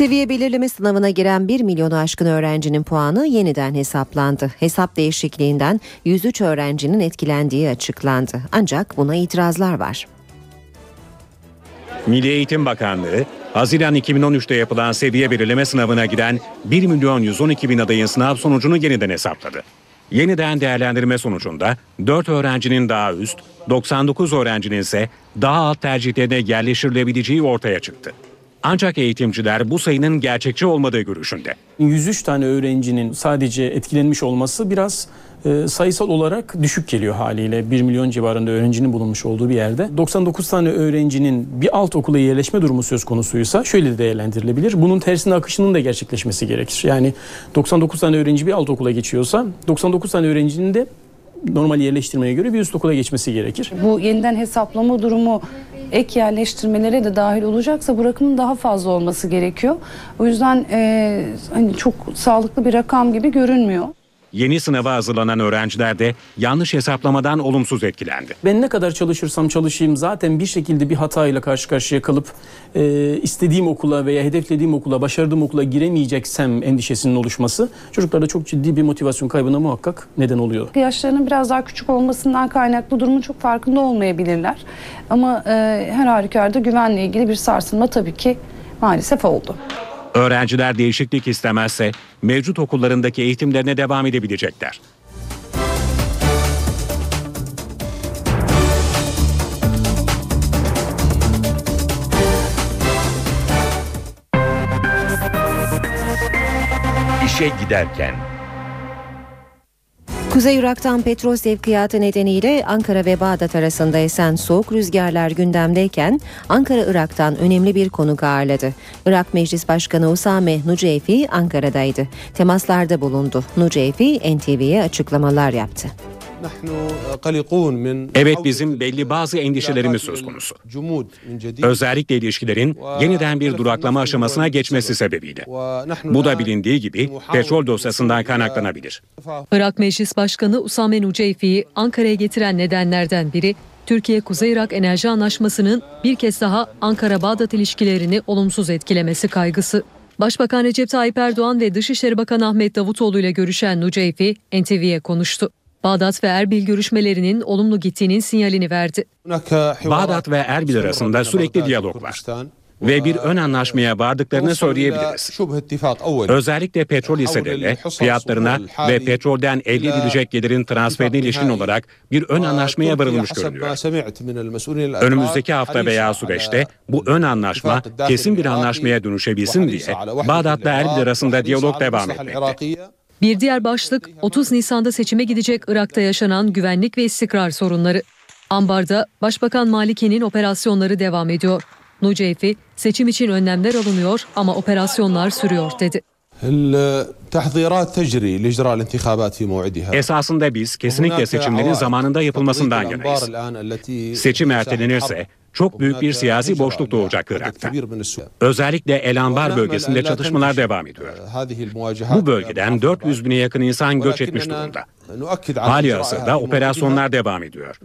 [SPEAKER 2] Seviye belirleme sınavına giren 1 milyonu aşkın öğrencinin puanı yeniden hesaplandı. Hesap değişikliğinden 103 öğrencinin etkilendiği açıklandı. Ancak buna itirazlar var.
[SPEAKER 9] Milli Eğitim Bakanlığı, Haziran 2013'te yapılan seviye belirleme sınavına giren 1 milyon 112 bin adayın sınav sonucunu yeniden hesapladı. Yeniden değerlendirme sonucunda 4 öğrencinin daha üst, 99 öğrencinin ise daha alt tercihlerine yerleştirilebileceği ortaya çıktı. Ancak eğitimciler bu sayının gerçekçi olmadığı görüşünde.
[SPEAKER 22] 103 tane öğrencinin sadece etkilenmiş olması biraz e, sayısal olarak düşük geliyor haliyle. 1 milyon civarında öğrencinin bulunmuş olduğu bir yerde. 99 tane öğrencinin bir alt okula yerleşme durumu söz konusuysa şöyle de değerlendirilebilir. Bunun tersine akışının da gerçekleşmesi gerekir. Yani 99 tane öğrenci bir alt okula geçiyorsa 99 tane öğrencinin de normal yerleştirmeye göre bir üst okula geçmesi gerekir.
[SPEAKER 23] Bu yeniden hesaplama durumu ek yerleştirmelere de dahil olacaksa bu rakamın daha fazla olması gerekiyor. O yüzden e, hani çok sağlıklı bir rakam gibi görünmüyor.
[SPEAKER 9] Yeni sınava hazırlanan öğrenciler de yanlış hesaplamadan olumsuz etkilendi.
[SPEAKER 22] Ben ne kadar çalışırsam çalışayım zaten bir şekilde bir hatayla karşı karşıya kalıp e, istediğim okula veya hedeflediğim okula, başardığım okula giremeyeceksem endişesinin oluşması çocuklarda çok ciddi bir motivasyon kaybına muhakkak neden oluyor.
[SPEAKER 23] Yaşlarının biraz daha küçük olmasından kaynaklı durumun çok farkında olmayabilirler. Ama e, her halükarda güvenle ilgili bir sarsılma tabii ki maalesef oldu.
[SPEAKER 9] Öğrenciler değişiklik istemezse mevcut okullarındaki eğitimlerine devam edebilecekler.
[SPEAKER 1] İşe giderken
[SPEAKER 2] Kuzey Irak'tan petrol sevkiyatı nedeniyle Ankara ve Bağdat arasında esen soğuk rüzgarlar gündemdeyken Ankara Irak'tan önemli bir konuk ağırladı. Irak Meclis Başkanı Usame Nuceyfi Ankara'daydı. Temaslarda bulundu. Nuceyfi NTV'ye açıklamalar yaptı.
[SPEAKER 9] Evet bizim belli bazı endişelerimiz söz konusu. Özellikle ilişkilerin yeniden bir duraklama aşamasına geçmesi sebebiyle. Bu da bilindiği gibi petrol dosyasından kaynaklanabilir.
[SPEAKER 11] Irak Meclis Başkanı Usame Nuceyfi'yi Ankara'ya getiren nedenlerden biri Türkiye-Kuzey Irak Enerji Anlaşması'nın bir kez daha Ankara-Bağdat ilişkilerini olumsuz etkilemesi kaygısı. Başbakan Recep Tayyip Erdoğan ve Dışişleri Bakanı Ahmet Davutoğlu ile görüşen Nuceyfi NTV'ye konuştu. Bağdat ve Erbil görüşmelerinin olumlu gittiğinin sinyalini verdi.
[SPEAKER 9] Bağdat ve Erbil arasında sürekli diyalog var ve bir ön anlaşmaya vardıklarını söyleyebiliriz. Özellikle petrol hisselerine, fiyatlarına ve petrolden elde edilecek gelirin transferine ilişkin olarak bir ön anlaşmaya varılmış görünüyor. Önümüzdeki hafta veya süreçte bu ön anlaşma kesin bir anlaşmaya dönüşebilsin diye Bağdat ve Erbil arasında diyalog devam etmekte.
[SPEAKER 11] Bir diğer başlık 30 Nisan'da seçime gidecek Irak'ta yaşanan güvenlik ve istikrar sorunları. Ambar'da Başbakan Malike'nin operasyonları devam ediyor. Nuceyfi seçim için önlemler alınıyor ama operasyonlar sürüyor dedi.
[SPEAKER 9] Esasında biz kesinlikle seçimlerin zamanında yapılmasından yanayız. Seçim ertelenirse çok büyük bir siyasi boşluk doğacak Irak'ta. Özellikle El Anbar bölgesinde çatışmalar devam ediyor. Bu bölgeden 400 bine yakın insan göç etmiş durumda. Hali hazırda operasyonlar devam ediyor.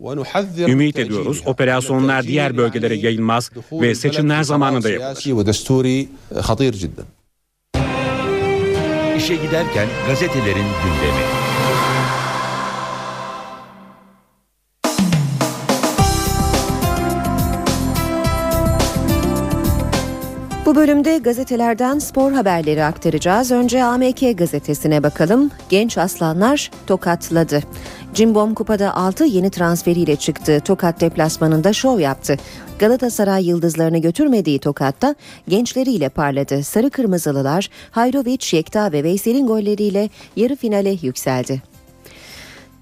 [SPEAKER 9] Ümit ediyoruz operasyonlar diğer bölgelere yayılmaz ve seçimler zamanında yapılır.
[SPEAKER 1] İşe giderken gazetelerin gündemi.
[SPEAKER 2] Bu bölümde gazetelerden spor haberleri aktaracağız. Önce AMK gazetesine bakalım. Genç aslanlar tokatladı. Cimbom Kupa'da 6 yeni transferiyle çıktı. Tokat deplasmanında şov yaptı. Galatasaray yıldızlarını götürmediği Tokat'ta gençleriyle parladı. Sarı Kırmızılılar Hayroviç, Yekta ve Veysel'in golleriyle yarı finale yükseldi.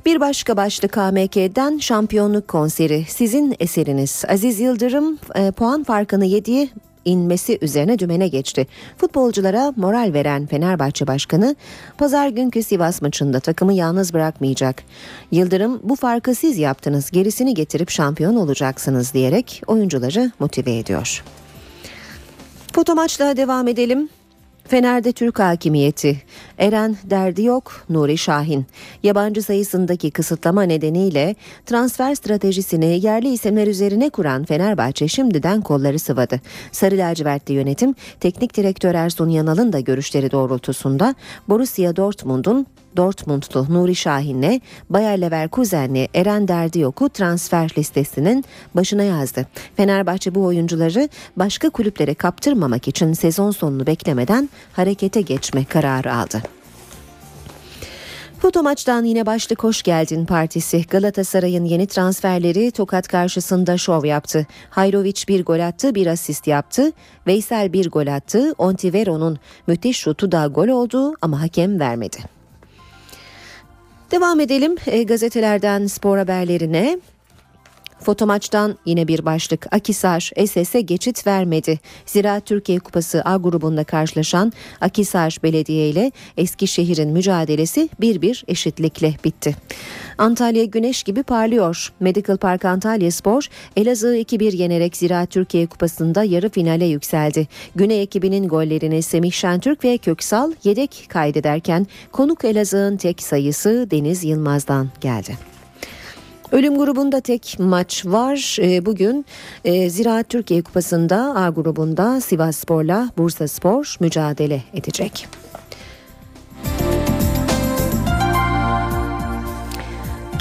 [SPEAKER 2] Bir başka başlık AMK'den şampiyonluk konseri. Sizin eseriniz. Aziz Yıldırım e, puan farkını yediği inmesi üzerine dümene geçti. Futbolculara moral veren Fenerbahçe Başkanı pazar günkü Sivas maçında takımı yalnız bırakmayacak. Yıldırım bu farkı siz yaptınız gerisini getirip şampiyon olacaksınız diyerek oyuncuları motive ediyor. Foto maçla devam edelim. Fener'de Türk hakimiyeti. Eren derdi yok, Nuri Şahin. Yabancı sayısındaki kısıtlama nedeniyle transfer stratejisini yerli isimler üzerine kuran Fenerbahçe şimdiden kolları sıvadı. Sarı lacivertli yönetim, teknik direktör Ersun Yanal'ın da görüşleri doğrultusunda Borussia Dortmund'un Dortmundlu Nuri Şahin'le Bayer Leverkusen'li Eren Derdiyok'u transfer listesinin başına yazdı. Fenerbahçe bu oyuncuları başka kulüplere kaptırmamak için sezon sonunu beklemeden harekete geçme kararı aldı. Foto maçtan yine başlık hoş geldin partisi. Galatasaray'ın yeni transferleri Tokat karşısında şov yaptı. Hayrovic bir gol attı, bir asist yaptı. Veysel bir gol attı. Ontivero'nun müthiş şutu da gol oldu ama hakem vermedi. Devam edelim e, gazetelerden spor haberlerine. Foto maçtan yine bir başlık. Akisar SS'e geçit vermedi. Zira Türkiye Kupası A grubunda karşılaşan Akisar Belediye ile Eskişehir'in mücadelesi 1-1 eşitlikle bitti. Antalya güneş gibi parlıyor. Medical Park Antalya Spor Elazığ 2-1 yenerek Zira Türkiye Kupası'nda yarı finale yükseldi. Güney ekibinin gollerini Semih Şentürk ve Köksal yedek kaydederken konuk Elazığ'ın tek sayısı Deniz Yılmaz'dan geldi. Ölüm grubunda tek maç var. Ee, bugün e, Ziraat Türkiye Kupası'nda A grubunda Sivas Spor'la Bursa Spor mücadele edecek.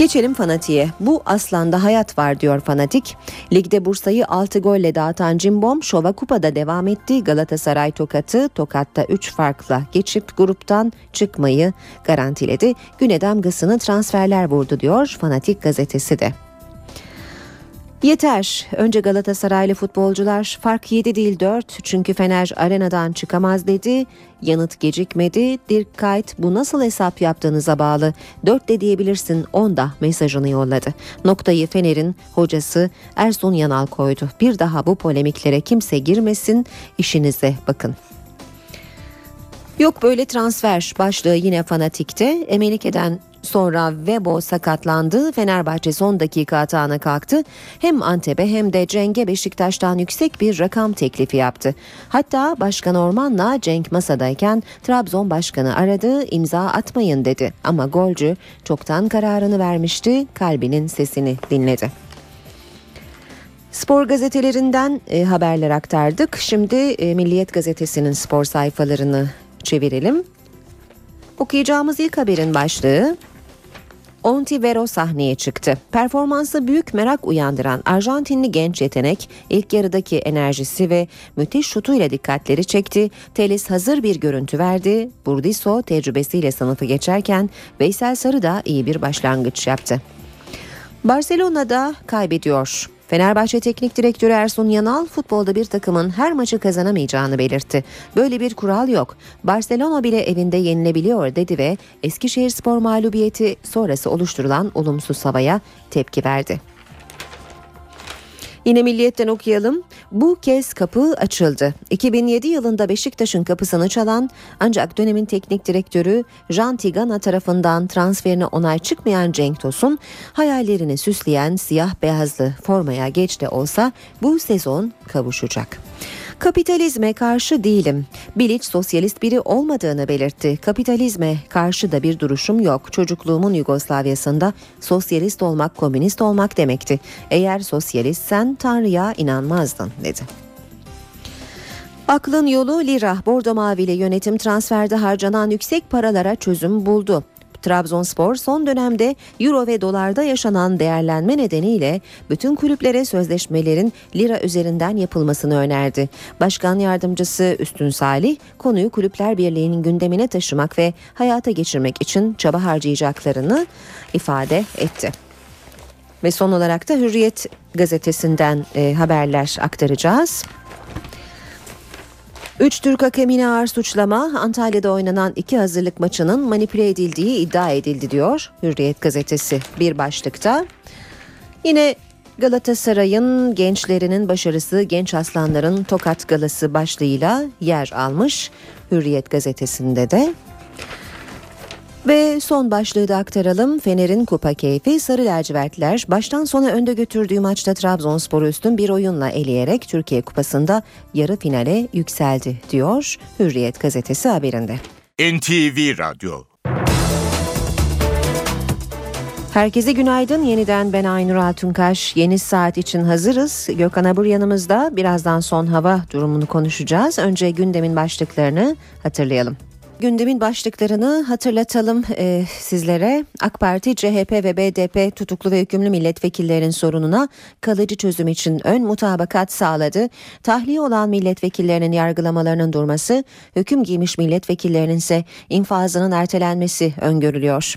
[SPEAKER 2] Geçelim fanatiğe. Bu aslanda hayat var diyor fanatik. Ligde Bursa'yı 6 golle dağıtan Cimbom Şova Kupa'da devam etti. Galatasaray Tokat'ı Tokat'ta 3 farkla geçip gruptan çıkmayı garantiledi. Güne damgasını transferler vurdu diyor fanatik gazetesi de. Yeter. Önce Galatasaraylı futbolcular fark 7 değil 4 çünkü Fener arenadan çıkamaz dedi. Yanıt gecikmedi. Dirk Kuyt bu nasıl hesap yaptığınıza bağlı. 4 de diyebilirsin 10 da mesajını yolladı. Noktayı Fener'in hocası Ersun Yanal koydu. Bir daha bu polemiklere kimse girmesin. İşinize bakın. Yok böyle transfer başlığı yine fanatikte. Emenike'den Sonra Vebo sakatlandı. Fenerbahçe son dakika hatana kalktı. Hem Antep'e hem de Cenk'e Beşiktaş'tan yüksek bir rakam teklifi yaptı. Hatta Başkan Orman'la Cenk masadayken Trabzon Başkanı aradı imza atmayın dedi. Ama golcü çoktan kararını vermişti kalbinin sesini dinledi. Spor gazetelerinden e, haberler aktardık. Şimdi e, Milliyet gazetesinin spor sayfalarını çevirelim. Okuyacağımız ilk haberin başlığı Ontivero sahneye çıktı. Performansı büyük merak uyandıran Arjantinli genç yetenek ilk yarıdaki enerjisi ve müthiş şutuyla dikkatleri çekti. Telis hazır bir görüntü verdi. Burdiso tecrübesiyle sınıfı geçerken Veysel Sarı da iyi bir başlangıç yaptı. Barcelona'da kaybediyor. Fenerbahçe Teknik Direktörü Ersun Yanal futbolda bir takımın her maçı kazanamayacağını belirtti. Böyle bir kural yok. Barcelona bile evinde yenilebiliyor dedi ve Eskişehir Spor mağlubiyeti sonrası oluşturulan olumsuz havaya tepki verdi. Yine Milliyet'ten okuyalım. Bu kez kapı açıldı. 2007 yılında Beşiktaş'ın kapısını çalan ancak dönemin teknik direktörü Jean Tigana tarafından transferine onay çıkmayan Cenk Tosun hayallerini süsleyen siyah beyazlı formaya geç de olsa bu sezon kavuşacak. Kapitalizme karşı değilim. Bilic sosyalist biri olmadığını belirtti. Kapitalizme karşı da bir duruşum yok. Çocukluğumun Yugoslavya'sında sosyalist olmak komünist olmak demekti. Eğer sosyalistsen Tanrı'ya inanmazdın dedi. Aklın yolu lira. Bordo Mavili yönetim transferde harcanan yüksek paralara çözüm buldu. Trabzonspor son dönemde euro ve dolarda yaşanan değerlenme nedeniyle bütün kulüplere sözleşmelerin lira üzerinden yapılmasını önerdi. Başkan yardımcısı Üstün Salih konuyu Kulüpler Birliği'nin gündemine taşımak ve hayata geçirmek için çaba harcayacaklarını ifade etti. Ve son olarak da Hürriyet gazetesinden e, haberler aktaracağız. Üç Türk hakemine ağır suçlama Antalya'da oynanan iki hazırlık maçının manipüle edildiği iddia edildi diyor Hürriyet gazetesi bir başlıkta. Yine Galatasaray'ın gençlerinin başarısı genç aslanların Tokat Galası başlığıyla yer almış Hürriyet gazetesinde de. Ve son başlığı da aktaralım. Fener'in kupa keyfi Sarı Lacivertler baştan sona önde götürdüğü maçta Trabzonspor'u üstün bir oyunla eleyerek Türkiye Kupası'nda yarı finale yükseldi diyor Hürriyet gazetesi haberinde.
[SPEAKER 1] NTV Radyo
[SPEAKER 2] Herkese günaydın. Yeniden ben Aynur Altunkaş. Yeni saat için hazırız. Gökhan Abur yanımızda. Birazdan son hava durumunu konuşacağız. Önce gündemin başlıklarını hatırlayalım. Gündemin başlıklarını hatırlatalım e, sizlere. AK Parti, CHP ve BDP tutuklu ve hükümlü milletvekillerinin sorununa kalıcı çözüm için ön mutabakat sağladı. Tahliye olan milletvekillerinin yargılamalarının durması, hüküm giymiş milletvekillerinin ise infazının ertelenmesi öngörülüyor.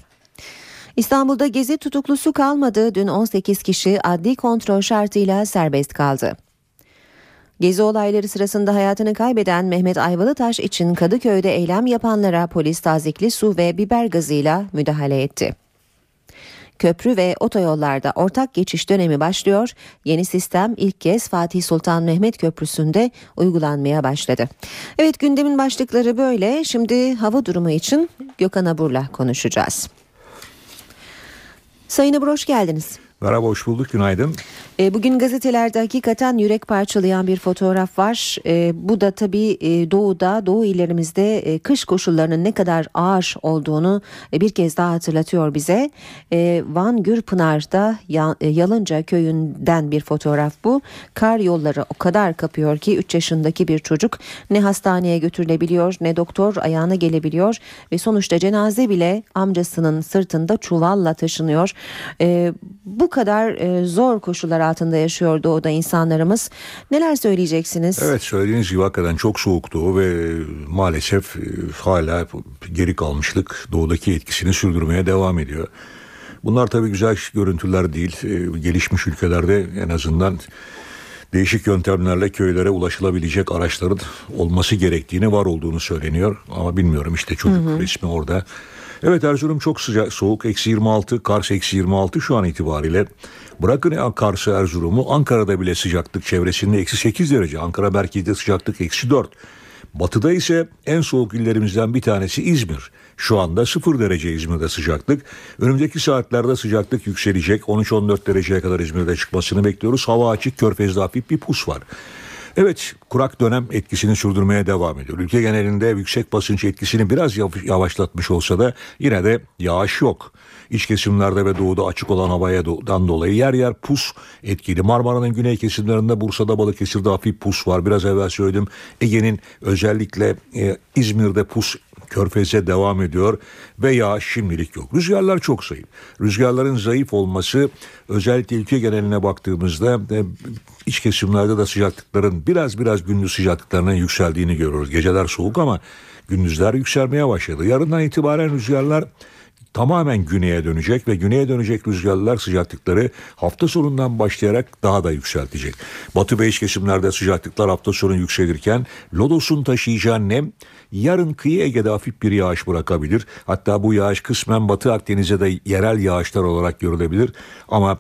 [SPEAKER 2] İstanbul'da gezi tutuklusu kalmadı. Dün 18 kişi adli kontrol şartıyla serbest kaldı. Gezi olayları sırasında hayatını kaybeden Mehmet Ayvalıtaş için Kadıköy'de eylem yapanlara polis tazikli su ve biber gazıyla müdahale etti. Köprü ve otoyollarda ortak geçiş dönemi başlıyor. Yeni sistem ilk kez Fatih Sultan Mehmet Köprüsü'nde uygulanmaya başladı. Evet gündemin başlıkları böyle. Şimdi hava durumu için Gökhan Abur'la konuşacağız. Sayın Abur hoş geldiniz.
[SPEAKER 24] Merhaba hoş bulduk günaydın.
[SPEAKER 2] E, bugün gazetelerde hakikaten yürek parçalayan bir fotoğraf var. E, bu da tabii e, doğuda, doğu illerimizde kış koşullarının ne kadar ağır olduğunu bir kez daha hatırlatıyor bize. Van Gürpınar'da Yalınca köyünden bir fotoğraf bu. Kar yolları o kadar kapıyor ki 3 yaşındaki bir çocuk ne hastaneye götürülebiliyor ne doktor ayağına gelebiliyor ve sonuçta cenaze bile amcasının sırtında çuvalla taşınıyor. Bu kadar zor koşullar altında yaşıyor doğuda insanlarımız. Neler söyleyeceksiniz?
[SPEAKER 24] Evet söylediğiniz gibi hakikaten çok soğuktu ve maalesef e, hala geri kalmışlık doğudaki etkisini sürdürmeye devam ediyor. Bunlar tabii güzel görüntüler değil. E, gelişmiş ülkelerde en azından değişik yöntemlerle köylere ulaşılabilecek araçların olması gerektiğini var olduğunu söyleniyor. Ama bilmiyorum işte çocuk hı hı. resmi orada. Evet Erzurum çok sıcak, soğuk. Eksi 26, Kars eksi 26 şu an itibariyle. Bırakın Kars'ı Erzurum'u Ankara'da bile sıcaklık çevresinde eksi 8 derece. Ankara merkezde sıcaklık eksi 4. Batıda ise en soğuk illerimizden bir tanesi İzmir. Şu anda 0 derece İzmir'de sıcaklık. Önümüzdeki saatlerde sıcaklık yükselecek. 13-14 dereceye kadar İzmir'de çıkmasını bekliyoruz. Hava açık, körfezde hafif bir pus var. Evet kurak dönem etkisini sürdürmeye devam ediyor. Ülke genelinde yüksek basınç etkisini biraz yavaşlatmış olsa da yine de yağış yok. İç kesimlerde ve doğuda açık olan havadan dolayı yer yer pus etkili. Marmara'nın güney kesimlerinde Bursa'da Balıkesir'de hafif pus var. Biraz evvel söyledim Ege'nin özellikle e, İzmir'de pus körfeze devam ediyor ve yağış şimdilik yok. Rüzgarlar çok zayıf. Rüzgarların zayıf olması özellikle ülke geneline baktığımızda e, iç kesimlerde de sıcaklıkların biraz biraz gündüz sıcaklıklarının yükseldiğini görüyoruz. Geceler soğuk ama gündüzler yükselmeye başladı. Yarından itibaren rüzgarlar tamamen güneye dönecek ve güneye dönecek rüzgarlar sıcaklıkları hafta sonundan başlayarak daha da yükseltecek. Batı ve iç kesimlerde sıcaklıklar hafta sonu yükselirken Lodos'un taşıyacağı nem yarın kıyı Ege'de hafif bir yağış bırakabilir. Hatta bu yağış kısmen Batı Akdeniz'e de yerel yağışlar olarak görülebilir ama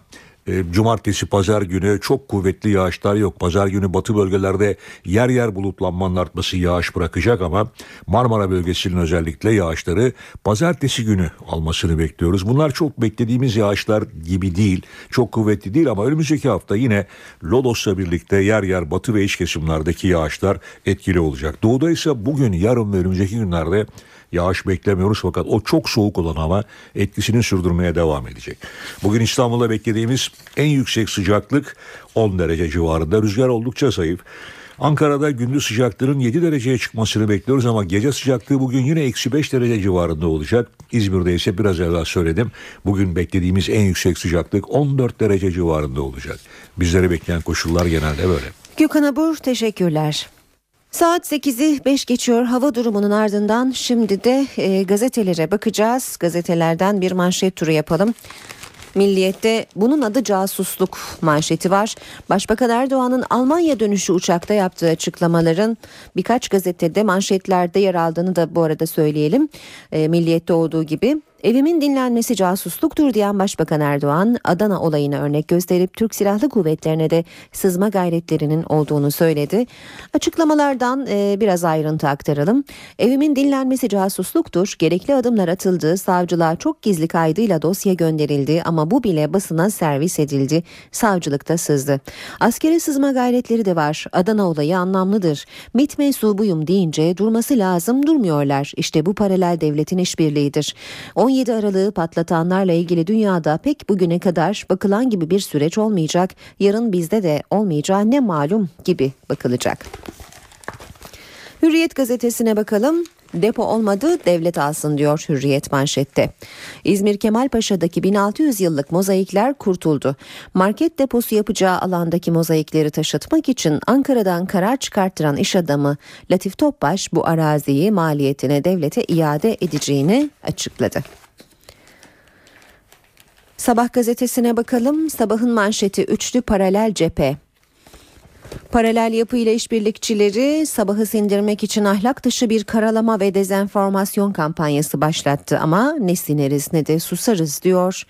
[SPEAKER 24] e, cumartesi pazar günü çok kuvvetli yağışlar yok. Pazar günü batı bölgelerde yer yer bulutlanmanın artması yağış bırakacak ama Marmara bölgesinin özellikle yağışları pazartesi günü almasını bekliyoruz. Bunlar çok beklediğimiz yağışlar gibi değil. Çok kuvvetli değil ama önümüzdeki hafta yine Lodos'la birlikte yer yer batı ve iç kesimlerdeki yağışlar etkili olacak. Doğuda ise bugün yarın ve önümüzdeki günlerde Yağış beklemiyoruz fakat o çok soğuk olan hava etkisini sürdürmeye devam edecek. Bugün İstanbul'da beklediğimiz en yüksek sıcaklık 10 derece civarında. Rüzgar oldukça zayıf. Ankara'da gündüz sıcaklığının 7 dereceye çıkmasını bekliyoruz ama gece sıcaklığı bugün yine eksi 5 derece civarında olacak. İzmir'de ise biraz evvel söyledim. Bugün beklediğimiz en yüksek sıcaklık 14 derece civarında olacak. Bizleri bekleyen koşullar genelde böyle.
[SPEAKER 2] Gökhan Abur teşekkürler. Saat 8'i 5 geçiyor hava durumunun ardından şimdi de e, gazetelere bakacağız. Gazetelerden bir manşet turu yapalım. Milliyette bunun adı casusluk manşeti var. Başbakan Erdoğan'ın Almanya dönüşü uçakta yaptığı açıklamaların birkaç gazetede manşetlerde yer aldığını da bu arada söyleyelim. E, Milliyette olduğu gibi Evimin dinlenmesi casusluktur diyen Başbakan Erdoğan, Adana olayını örnek gösterip Türk Silahlı Kuvvetlerine de sızma gayretlerinin olduğunu söyledi. Açıklamalardan e, biraz ayrıntı aktaralım. Evimin dinlenmesi casusluktur, gerekli adımlar atıldı, savcılığa çok gizli kaydıyla dosya gönderildi ama bu bile basına servis edildi, savcılıkta sızdı. Askere sızma gayretleri de var, Adana olayı anlamlıdır. MİT mensubuyum deyince durması lazım durmuyorlar. İşte bu paralel devletin işbirliğidir. 17 Aralık'ı patlatanlarla ilgili dünyada pek bugüne kadar bakılan gibi bir süreç olmayacak, yarın bizde de olmayacağı ne malum gibi bakılacak. Hürriyet gazetesine bakalım. Depo olmadı devlet alsın diyor Hürriyet manşette. İzmir Kemalpaşa'daki 1600 yıllık mozaikler kurtuldu. Market deposu yapacağı alandaki mozaikleri taşıtmak için Ankara'dan karar çıkarttıran iş adamı Latif Topbaş bu araziyi maliyetine devlete iade edeceğini açıkladı. Sabah gazetesine bakalım. Sabahın manşeti üçlü paralel cephe. Paralel yapı ile işbirlikçileri sabahı sindirmek için ahlak dışı bir karalama ve dezenformasyon kampanyası başlattı ama ne sineriz ne de susarız diyor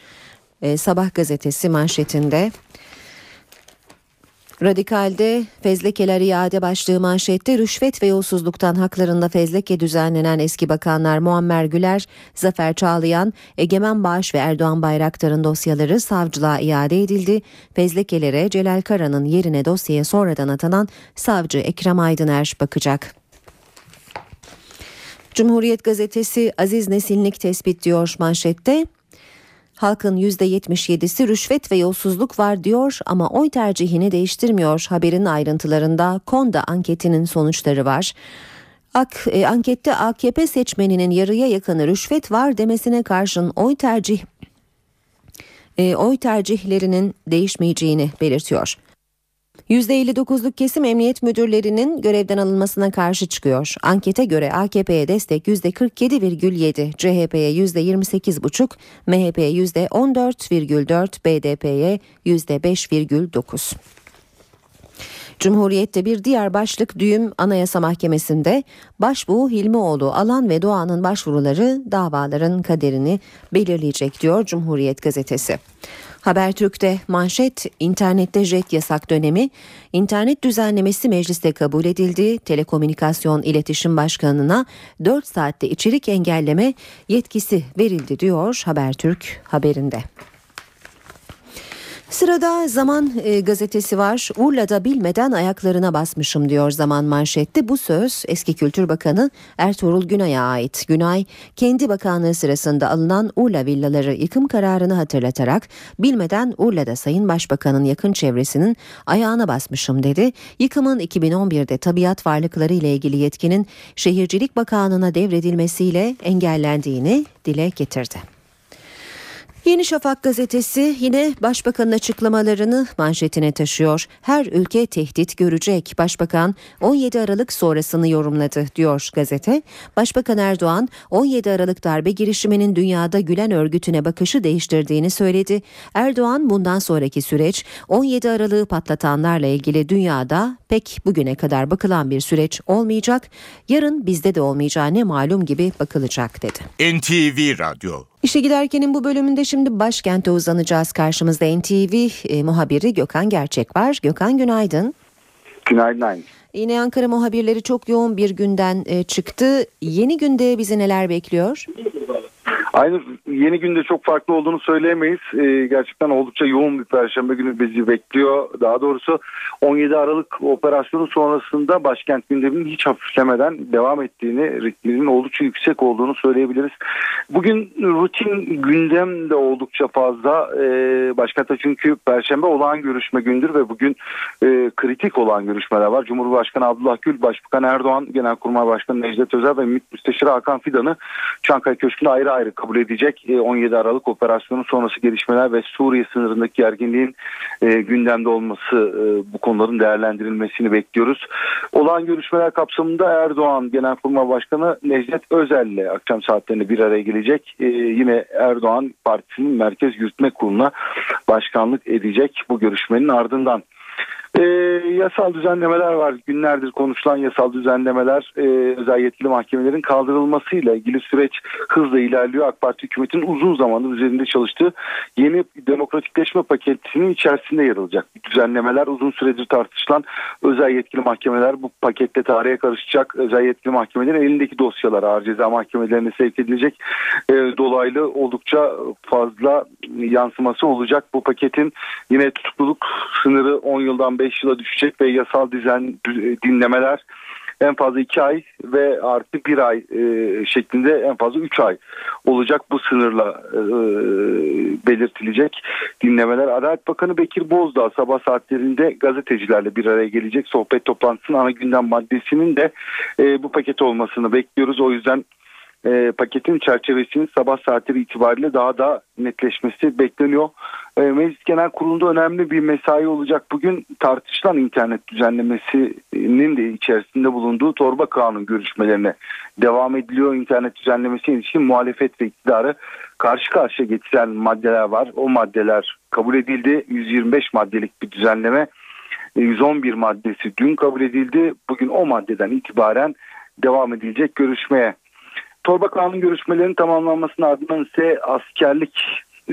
[SPEAKER 2] e, Sabah gazetesi manşetinde. Radikal'de fezlekeler iade başlığı manşette rüşvet ve yolsuzluktan haklarında fezleke düzenlenen eski bakanlar Muammer Güler, Zafer Çağlayan, Egemen Bağış ve Erdoğan Bayraktar'ın dosyaları savcılığa iade edildi. Fezlekelere Celal Kara'nın yerine dosyaya sonradan atanan savcı Ekrem Aydıner bakacak. Cumhuriyet gazetesi Aziz Nesinlik tespit diyor manşette. Halkın %77'si rüşvet ve yolsuzluk var diyor ama oy tercihini değiştirmiyor. Haberin ayrıntılarında Konda anketinin sonuçları var. Ak, e, ankette AKP seçmeninin yarıya yakını rüşvet var demesine karşın oy tercih e, oy tercihlerinin değişmeyeceğini belirtiyor. %59'luk kesim emniyet müdürlerinin görevden alınmasına karşı çıkıyor. Ankete göre AKP'ye destek %47,7, CHP'ye %28,5, MHP'ye %14,4, BDP'ye %5,9. Cumhuriyette bir diğer başlık düğüm Anayasa Mahkemesi'nde Başbuğ Hilmioğlu Alan ve Doğan'ın başvuruları davaların kaderini belirleyecek diyor Cumhuriyet gazetesi. Habertürk'te manşet internette jet yasak dönemi internet düzenlemesi mecliste kabul edildi. Telekomünikasyon İletişim Başkanı'na 4 saatte içerik engelleme yetkisi verildi diyor Habertürk haberinde. Sırada Zaman e, gazetesi var. Urla'da bilmeden ayaklarına basmışım diyor Zaman manşette. Bu söz eski Kültür Bakanı Ertuğrul Günay'a ait. Günay kendi bakanlığı sırasında alınan Urla villaları yıkım kararını hatırlatarak bilmeden Urla'da Sayın Başbakan'ın yakın çevresinin ayağına basmışım dedi. Yıkımın 2011'de tabiat varlıkları ile ilgili yetkinin Şehircilik Bakanlığı'na devredilmesiyle engellendiğini dile getirdi. Yeni Şafak gazetesi yine başbakanın açıklamalarını manşetine taşıyor. Her ülke tehdit görecek. Başbakan 17 Aralık sonrasını yorumladı diyor gazete. Başbakan Erdoğan 17 Aralık darbe girişiminin dünyada Gülen örgütüne bakışı değiştirdiğini söyledi. Erdoğan bundan sonraki süreç 17 Aralık'ı patlatanlarla ilgili dünyada pek bugüne kadar bakılan bir süreç olmayacak. Yarın bizde de olmayacağı ne malum gibi bakılacak dedi.
[SPEAKER 1] NTV Radyo
[SPEAKER 2] İşe giderkenin bu bölümünde şimdi başkente uzanacağız. Karşımızda NTV e, muhabiri Gökhan Gerçek var. Gökhan günaydın.
[SPEAKER 25] Günaydın aynı.
[SPEAKER 2] Yine Ankara muhabirleri çok yoğun bir günden e, çıktı. Yeni günde bizi neler bekliyor?
[SPEAKER 25] Aynı yeni günde çok farklı olduğunu söyleyemeyiz. Ee, gerçekten oldukça yoğun bir perşembe günü bizi bekliyor. Daha doğrusu 17 Aralık operasyonu sonrasında başkent gündeminin hiç hafiflemeden devam ettiğini, ritminin oldukça yüksek olduğunu söyleyebiliriz. Bugün rutin gündem de oldukça fazla. Ee, başkentte çünkü perşembe olağan görüşme gündür ve bugün e, kritik olan görüşmeler var. Cumhurbaşkanı Abdullah Gül, Başbakan Erdoğan, Genelkurmay Başkanı Necdet Özel ve Müsteşar Hakan Fidan'ı Çankaya Köşkü'nde ayrı ayrı kabul edecek. 17 Aralık operasyonu sonrası gelişmeler ve Suriye sınırındaki gerginliğin e, gündemde olması e, bu konuların değerlendirilmesini bekliyoruz. Olan görüşmeler kapsamında Erdoğan Genelkurmay Başkanı Necdet Özel ile akşam saatlerinde bir araya gelecek. E, yine Erdoğan partisinin Merkez Yürütme Kurulu'na başkanlık edecek bu görüşmenin ardından. E, yasal düzenlemeler var. Günlerdir konuşulan yasal düzenlemeler e, özel yetkili mahkemelerin kaldırılmasıyla ilgili süreç hızla ilerliyor. AK Parti hükümetinin uzun zamandır üzerinde çalıştığı yeni demokratikleşme paketinin içerisinde yer alacak. Düzenlemeler uzun süredir tartışılan özel yetkili mahkemeler bu pakette tarihe karışacak. Özel yetkili mahkemelerin elindeki dosyalar ağır ceza mahkemelerine sevk edilecek. E, dolaylı oldukça fazla yansıması olacak. Bu paketin yine tutukluluk sınırı 10 yıldan 5 yıla düşecek ve yasal düzen dinlemeler en fazla 2 ay ve artı 1 ay e, şeklinde en fazla 3 ay olacak bu sınırla e, belirtilecek dinlemeler. Adalet Bakanı Bekir Bozdağ sabah saatlerinde gazetecilerle bir araya gelecek sohbet toplantısının ana gündem maddesinin de e, bu paket olmasını bekliyoruz. O yüzden e, paketin çerçevesinin sabah saatleri itibariyle daha da netleşmesi bekleniyor. E, Meclis Genel Kurulu'nda önemli bir mesai olacak. Bugün tartışılan internet düzenlemesinin de içerisinde bulunduğu torba kanun görüşmelerine devam ediliyor. İnternet düzenlemesi ilişkin muhalefet ve iktidarı karşı karşıya getiren maddeler var. O maddeler kabul edildi. 125 maddelik bir düzenleme. 111 e, maddesi dün kabul edildi. Bugün o maddeden itibaren devam edilecek görüşmeye. Torba kanun görüşmelerinin tamamlanmasının ardından ise askerlik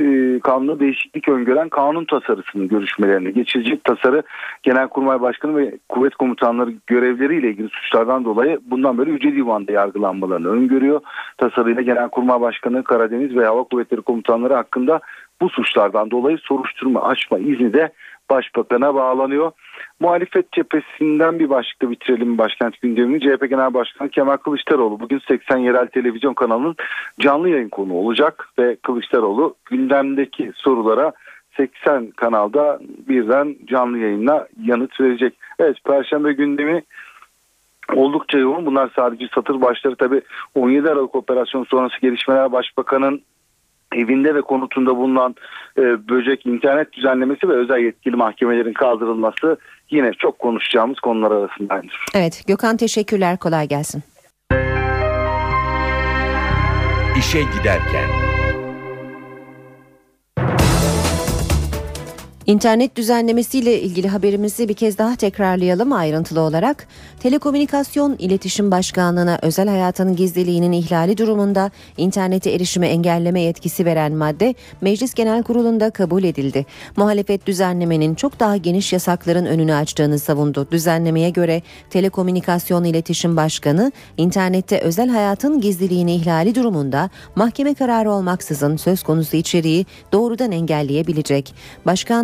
[SPEAKER 25] e, kanuna değişiklik öngören kanun tasarısının görüşmelerine geçilecek tasarı Genelkurmay Başkanı ve kuvvet komutanları görevleriyle ilgili suçlardan dolayı bundan böyle Yüce Divan'da yargılanmalarını öngörüyor. Tasarıyla Genelkurmay Başkanı Karadeniz ve Hava Kuvvetleri komutanları hakkında bu suçlardan dolayı soruşturma açma izni de Başbakan'a bağlanıyor. Muhalefet cephesinden bir başlıkla bitirelim başkent gündemini. CHP Genel Başkanı Kemal Kılıçdaroğlu bugün 80 yerel televizyon kanalının canlı yayın konu olacak ve Kılıçdaroğlu gündemdeki sorulara 80 kanalda birden canlı yayınla yanıt verecek. Evet Perşembe gündemi oldukça yoğun. Bunlar sadece satır başları tabi 17 Aralık operasyon sonrası gelişmeler başbakanın evinde ve konutunda bulunan e, böcek internet düzenlemesi ve özel yetkili mahkemelerin kaldırılması yine çok konuşacağımız konular arasındadır.
[SPEAKER 2] Evet Gökhan teşekkürler kolay gelsin.
[SPEAKER 1] İşe giderken
[SPEAKER 2] İnternet düzenlemesiyle ilgili haberimizi bir kez daha tekrarlayalım ayrıntılı olarak. Telekomünikasyon İletişim Başkanlığı'na özel hayatın gizliliğinin ihlali durumunda internete erişime engelleme yetkisi veren madde Meclis Genel Kurulu'nda kabul edildi. Muhalefet düzenlemenin çok daha geniş yasakların önünü açtığını savundu. Düzenlemeye göre Telekomünikasyon İletişim Başkanı internette özel hayatın gizliliğini ihlali durumunda mahkeme kararı olmaksızın söz konusu içeriği doğrudan engelleyebilecek.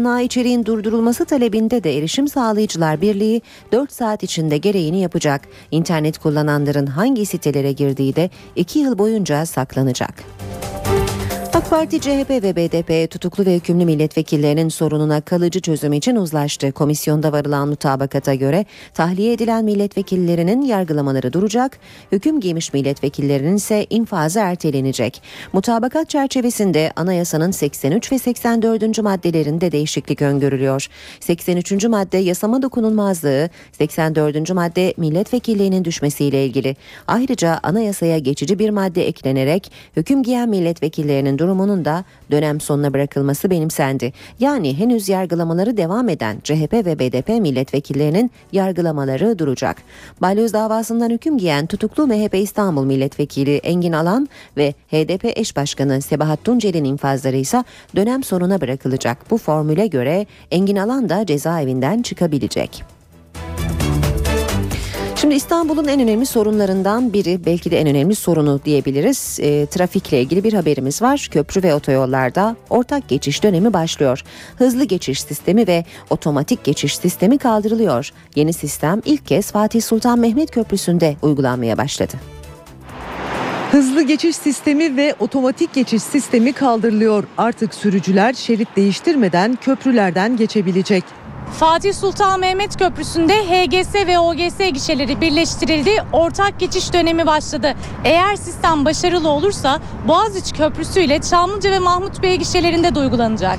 [SPEAKER 2] Başkanlığa içeriğin durdurulması talebinde de Erişim Sağlayıcılar Birliği 4 saat içinde gereğini yapacak. İnternet kullananların hangi sitelere girdiği de 2 yıl boyunca saklanacak. AK Parti, CHP ve BDP tutuklu ve hükümlü milletvekillerinin sorununa kalıcı çözüm için uzlaştı. Komisyonda varılan mutabakata göre tahliye edilen milletvekillerinin yargılamaları duracak, hüküm giymiş milletvekillerinin ise infazı ertelenecek. Mutabakat çerçevesinde anayasanın 83 ve 84. maddelerinde değişiklik öngörülüyor. 83. madde yasama dokunulmazlığı, 84. madde milletvekilliğinin düşmesiyle ilgili. Ayrıca anayasaya geçici bir madde eklenerek hüküm giyen milletvekillerinin durumunun da dönem sonuna bırakılması benimsendi. Yani henüz yargılamaları devam eden CHP ve BDP milletvekillerinin yargılamaları duracak. Balyoz davasından hüküm giyen tutuklu MHP İstanbul milletvekili Engin Alan ve HDP eş başkanı Sebahat Tuncel'in infazları ise dönem sonuna bırakılacak. Bu formüle göre Engin Alan da cezaevinden çıkabilecek. Şimdi İstanbul'un en önemli sorunlarından biri belki de en önemli sorunu diyebiliriz. E, trafikle ilgili bir haberimiz var. Köprü ve otoyollarda ortak geçiş dönemi başlıyor. Hızlı geçiş sistemi ve otomatik geçiş sistemi kaldırılıyor. Yeni sistem ilk kez Fatih Sultan Mehmet Köprüsü'nde uygulanmaya başladı.
[SPEAKER 26] Hızlı geçiş sistemi ve otomatik geçiş sistemi kaldırılıyor. Artık sürücüler şerit değiştirmeden köprülerden geçebilecek.
[SPEAKER 27] Fatih Sultan Mehmet Köprüsü'nde HGS ve OGS gişeleri birleştirildi. Ortak geçiş dönemi başladı. Eğer sistem başarılı olursa Boğaziçi Köprüsü ile Çamlıca ve Mahmut Bey gişelerinde de uygulanacak.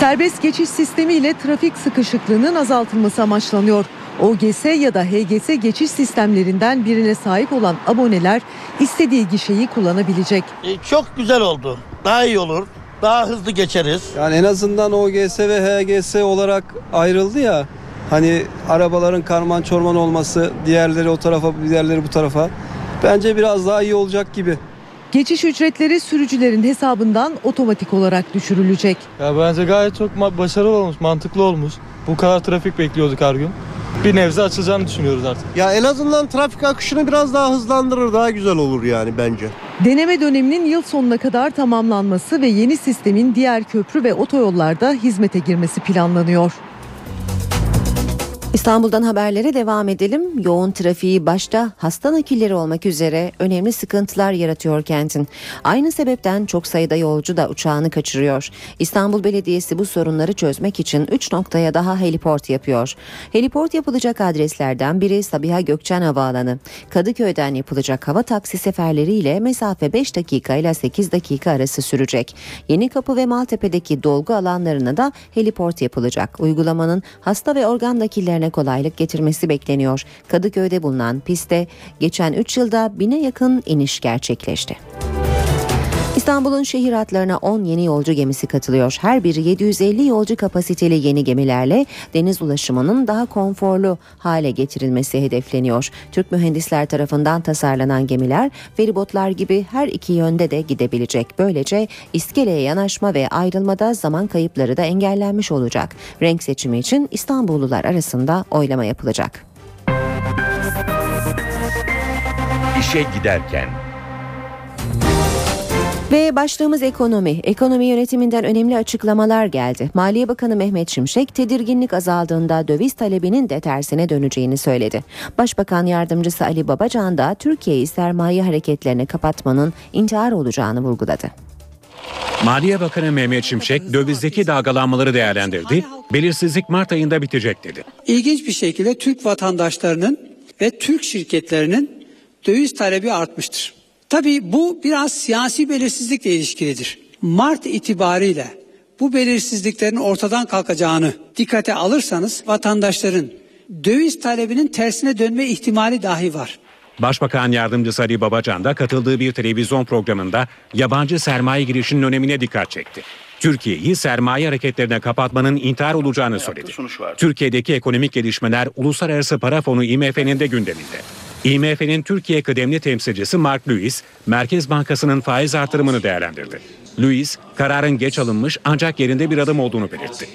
[SPEAKER 26] Serbest geçiş sistemiyle trafik sıkışıklığının azaltılması amaçlanıyor. OGS ya da HGS geçiş sistemlerinden birine sahip olan aboneler istediği gişeyi kullanabilecek.
[SPEAKER 28] E, çok güzel oldu. Daha iyi olur daha hızlı geçeriz.
[SPEAKER 29] Yani en azından OGS ve HGS olarak ayrıldı ya. Hani arabaların karman çorman olması, diğerleri o tarafa, diğerleri bu tarafa. Bence biraz daha iyi olacak gibi.
[SPEAKER 26] Geçiş ücretleri sürücülerin hesabından otomatik olarak düşürülecek.
[SPEAKER 30] Ya bence gayet çok başarılı olmuş, mantıklı olmuş. Bu kadar trafik bekliyorduk her gün. Bir nebze açılacağını düşünüyoruz artık.
[SPEAKER 28] Ya en azından trafik akışını biraz daha hızlandırır, daha güzel olur yani bence.
[SPEAKER 26] Deneme döneminin yıl sonuna kadar tamamlanması ve yeni sistemin diğer köprü ve otoyollarda hizmete girmesi planlanıyor.
[SPEAKER 2] İstanbul'dan haberlere devam edelim. Yoğun trafiği başta hasta nakilleri olmak üzere önemli sıkıntılar yaratıyor kentin. Aynı sebepten çok sayıda yolcu da uçağını kaçırıyor. İstanbul Belediyesi bu sorunları çözmek için 3 noktaya daha heliport yapıyor. Heliport yapılacak adreslerden biri Sabiha Gökçen Havaalanı. Kadıköy'den yapılacak hava taksi seferleriyle mesafe 5 dakika ile 8 dakika arası sürecek. Yeni Kapı ve Maltepe'deki dolgu alanlarına da heliport yapılacak. Uygulamanın hasta ve organ nakillerine kolaylık getirmesi bekleniyor. Kadıköy'de bulunan pistte geçen 3 yılda bine yakın iniş gerçekleşti. İstanbul'un şehir hatlarına 10 yeni yolcu gemisi katılıyor. Her biri 750 yolcu kapasiteli yeni gemilerle deniz ulaşımının daha konforlu hale getirilmesi hedefleniyor. Türk mühendisler tarafından tasarlanan gemiler feribotlar gibi her iki yönde de gidebilecek. Böylece iskeleye yanaşma ve ayrılmada zaman kayıpları da engellenmiş olacak. Renk seçimi için İstanbullular arasında oylama yapılacak.
[SPEAKER 1] İşe giderken
[SPEAKER 2] Ve başlığımız ekonomi. Ekonomi yönetiminden önemli açıklamalar geldi. Maliye Bakanı Mehmet Şimşek tedirginlik azaldığında döviz talebinin de tersine döneceğini söyledi. Başbakan Yardımcısı Ali Babacan da Türkiye'yi sermaye hareketlerini kapatmanın intihar olacağını vurguladı.
[SPEAKER 9] Maliye Bakanı Mehmet Şimşek dövizdeki dalgalanmaları değerlendirdi. Belirsizlik Mart ayında bitecek dedi.
[SPEAKER 31] İlginç bir şekilde Türk vatandaşlarının ve Türk şirketlerinin döviz talebi artmıştır. Tabii bu biraz siyasi belirsizlikle ilişkilidir. Mart itibariyle bu belirsizliklerin ortadan kalkacağını dikkate alırsanız vatandaşların döviz talebinin tersine dönme ihtimali dahi var.
[SPEAKER 9] Başbakan Yardımcısı Ali Babacan da katıldığı bir televizyon programında yabancı sermaye girişinin önemine dikkat çekti. Türkiye'yi sermaye hareketlerine kapatmanın intihar olacağını söyledi. Türkiye'deki ekonomik gelişmeler Uluslararası Para Fonu IMF'nin de gündeminde. IMF'nin Türkiye kıdemli temsilcisi Mark Lewis, Merkez Bankası'nın faiz artırımını değerlendirdi. Lewis, kararın geç alınmış ancak yerinde bir adım olduğunu belirtti.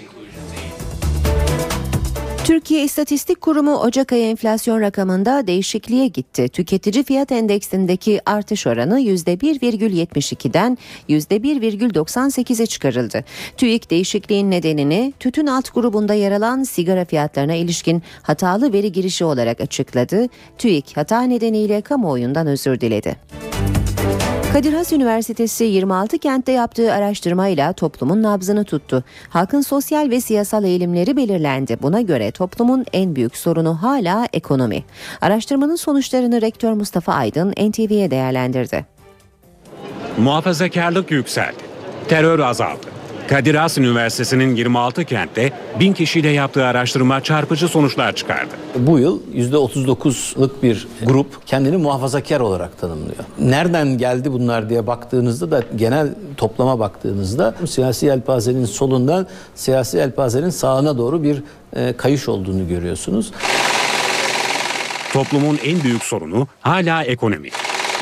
[SPEAKER 2] Türkiye İstatistik Kurumu Ocak ayı enflasyon rakamında değişikliğe gitti. Tüketici fiyat endeksindeki artış oranı %1,72'den %1,98'e çıkarıldı. TÜİK değişikliğin nedenini tütün alt grubunda yer alan sigara fiyatlarına ilişkin hatalı veri girişi olarak açıkladı. TÜİK hata nedeniyle kamuoyundan özür diledi. Kadir Has Üniversitesi 26 kentte yaptığı araştırmayla toplumun nabzını tuttu. Halkın sosyal ve siyasal eğilimleri belirlendi. Buna göre toplumun en büyük sorunu hala ekonomi. Araştırmanın sonuçlarını rektör Mustafa Aydın NTV'ye değerlendirdi.
[SPEAKER 9] Muhafazakarlık yükseldi. Terör azaldı. Kadir Has Üniversitesi'nin 26 kentte bin kişiyle yaptığı araştırma çarpıcı sonuçlar çıkardı.
[SPEAKER 32] Bu yıl %39'luk bir grup kendini muhafazakar olarak tanımlıyor. Nereden geldi bunlar diye baktığınızda da genel toplama baktığınızda siyasi yelpazenin solundan siyasi yelpazenin sağına doğru bir e, kayış olduğunu görüyorsunuz.
[SPEAKER 9] Toplumun en büyük sorunu hala ekonomi.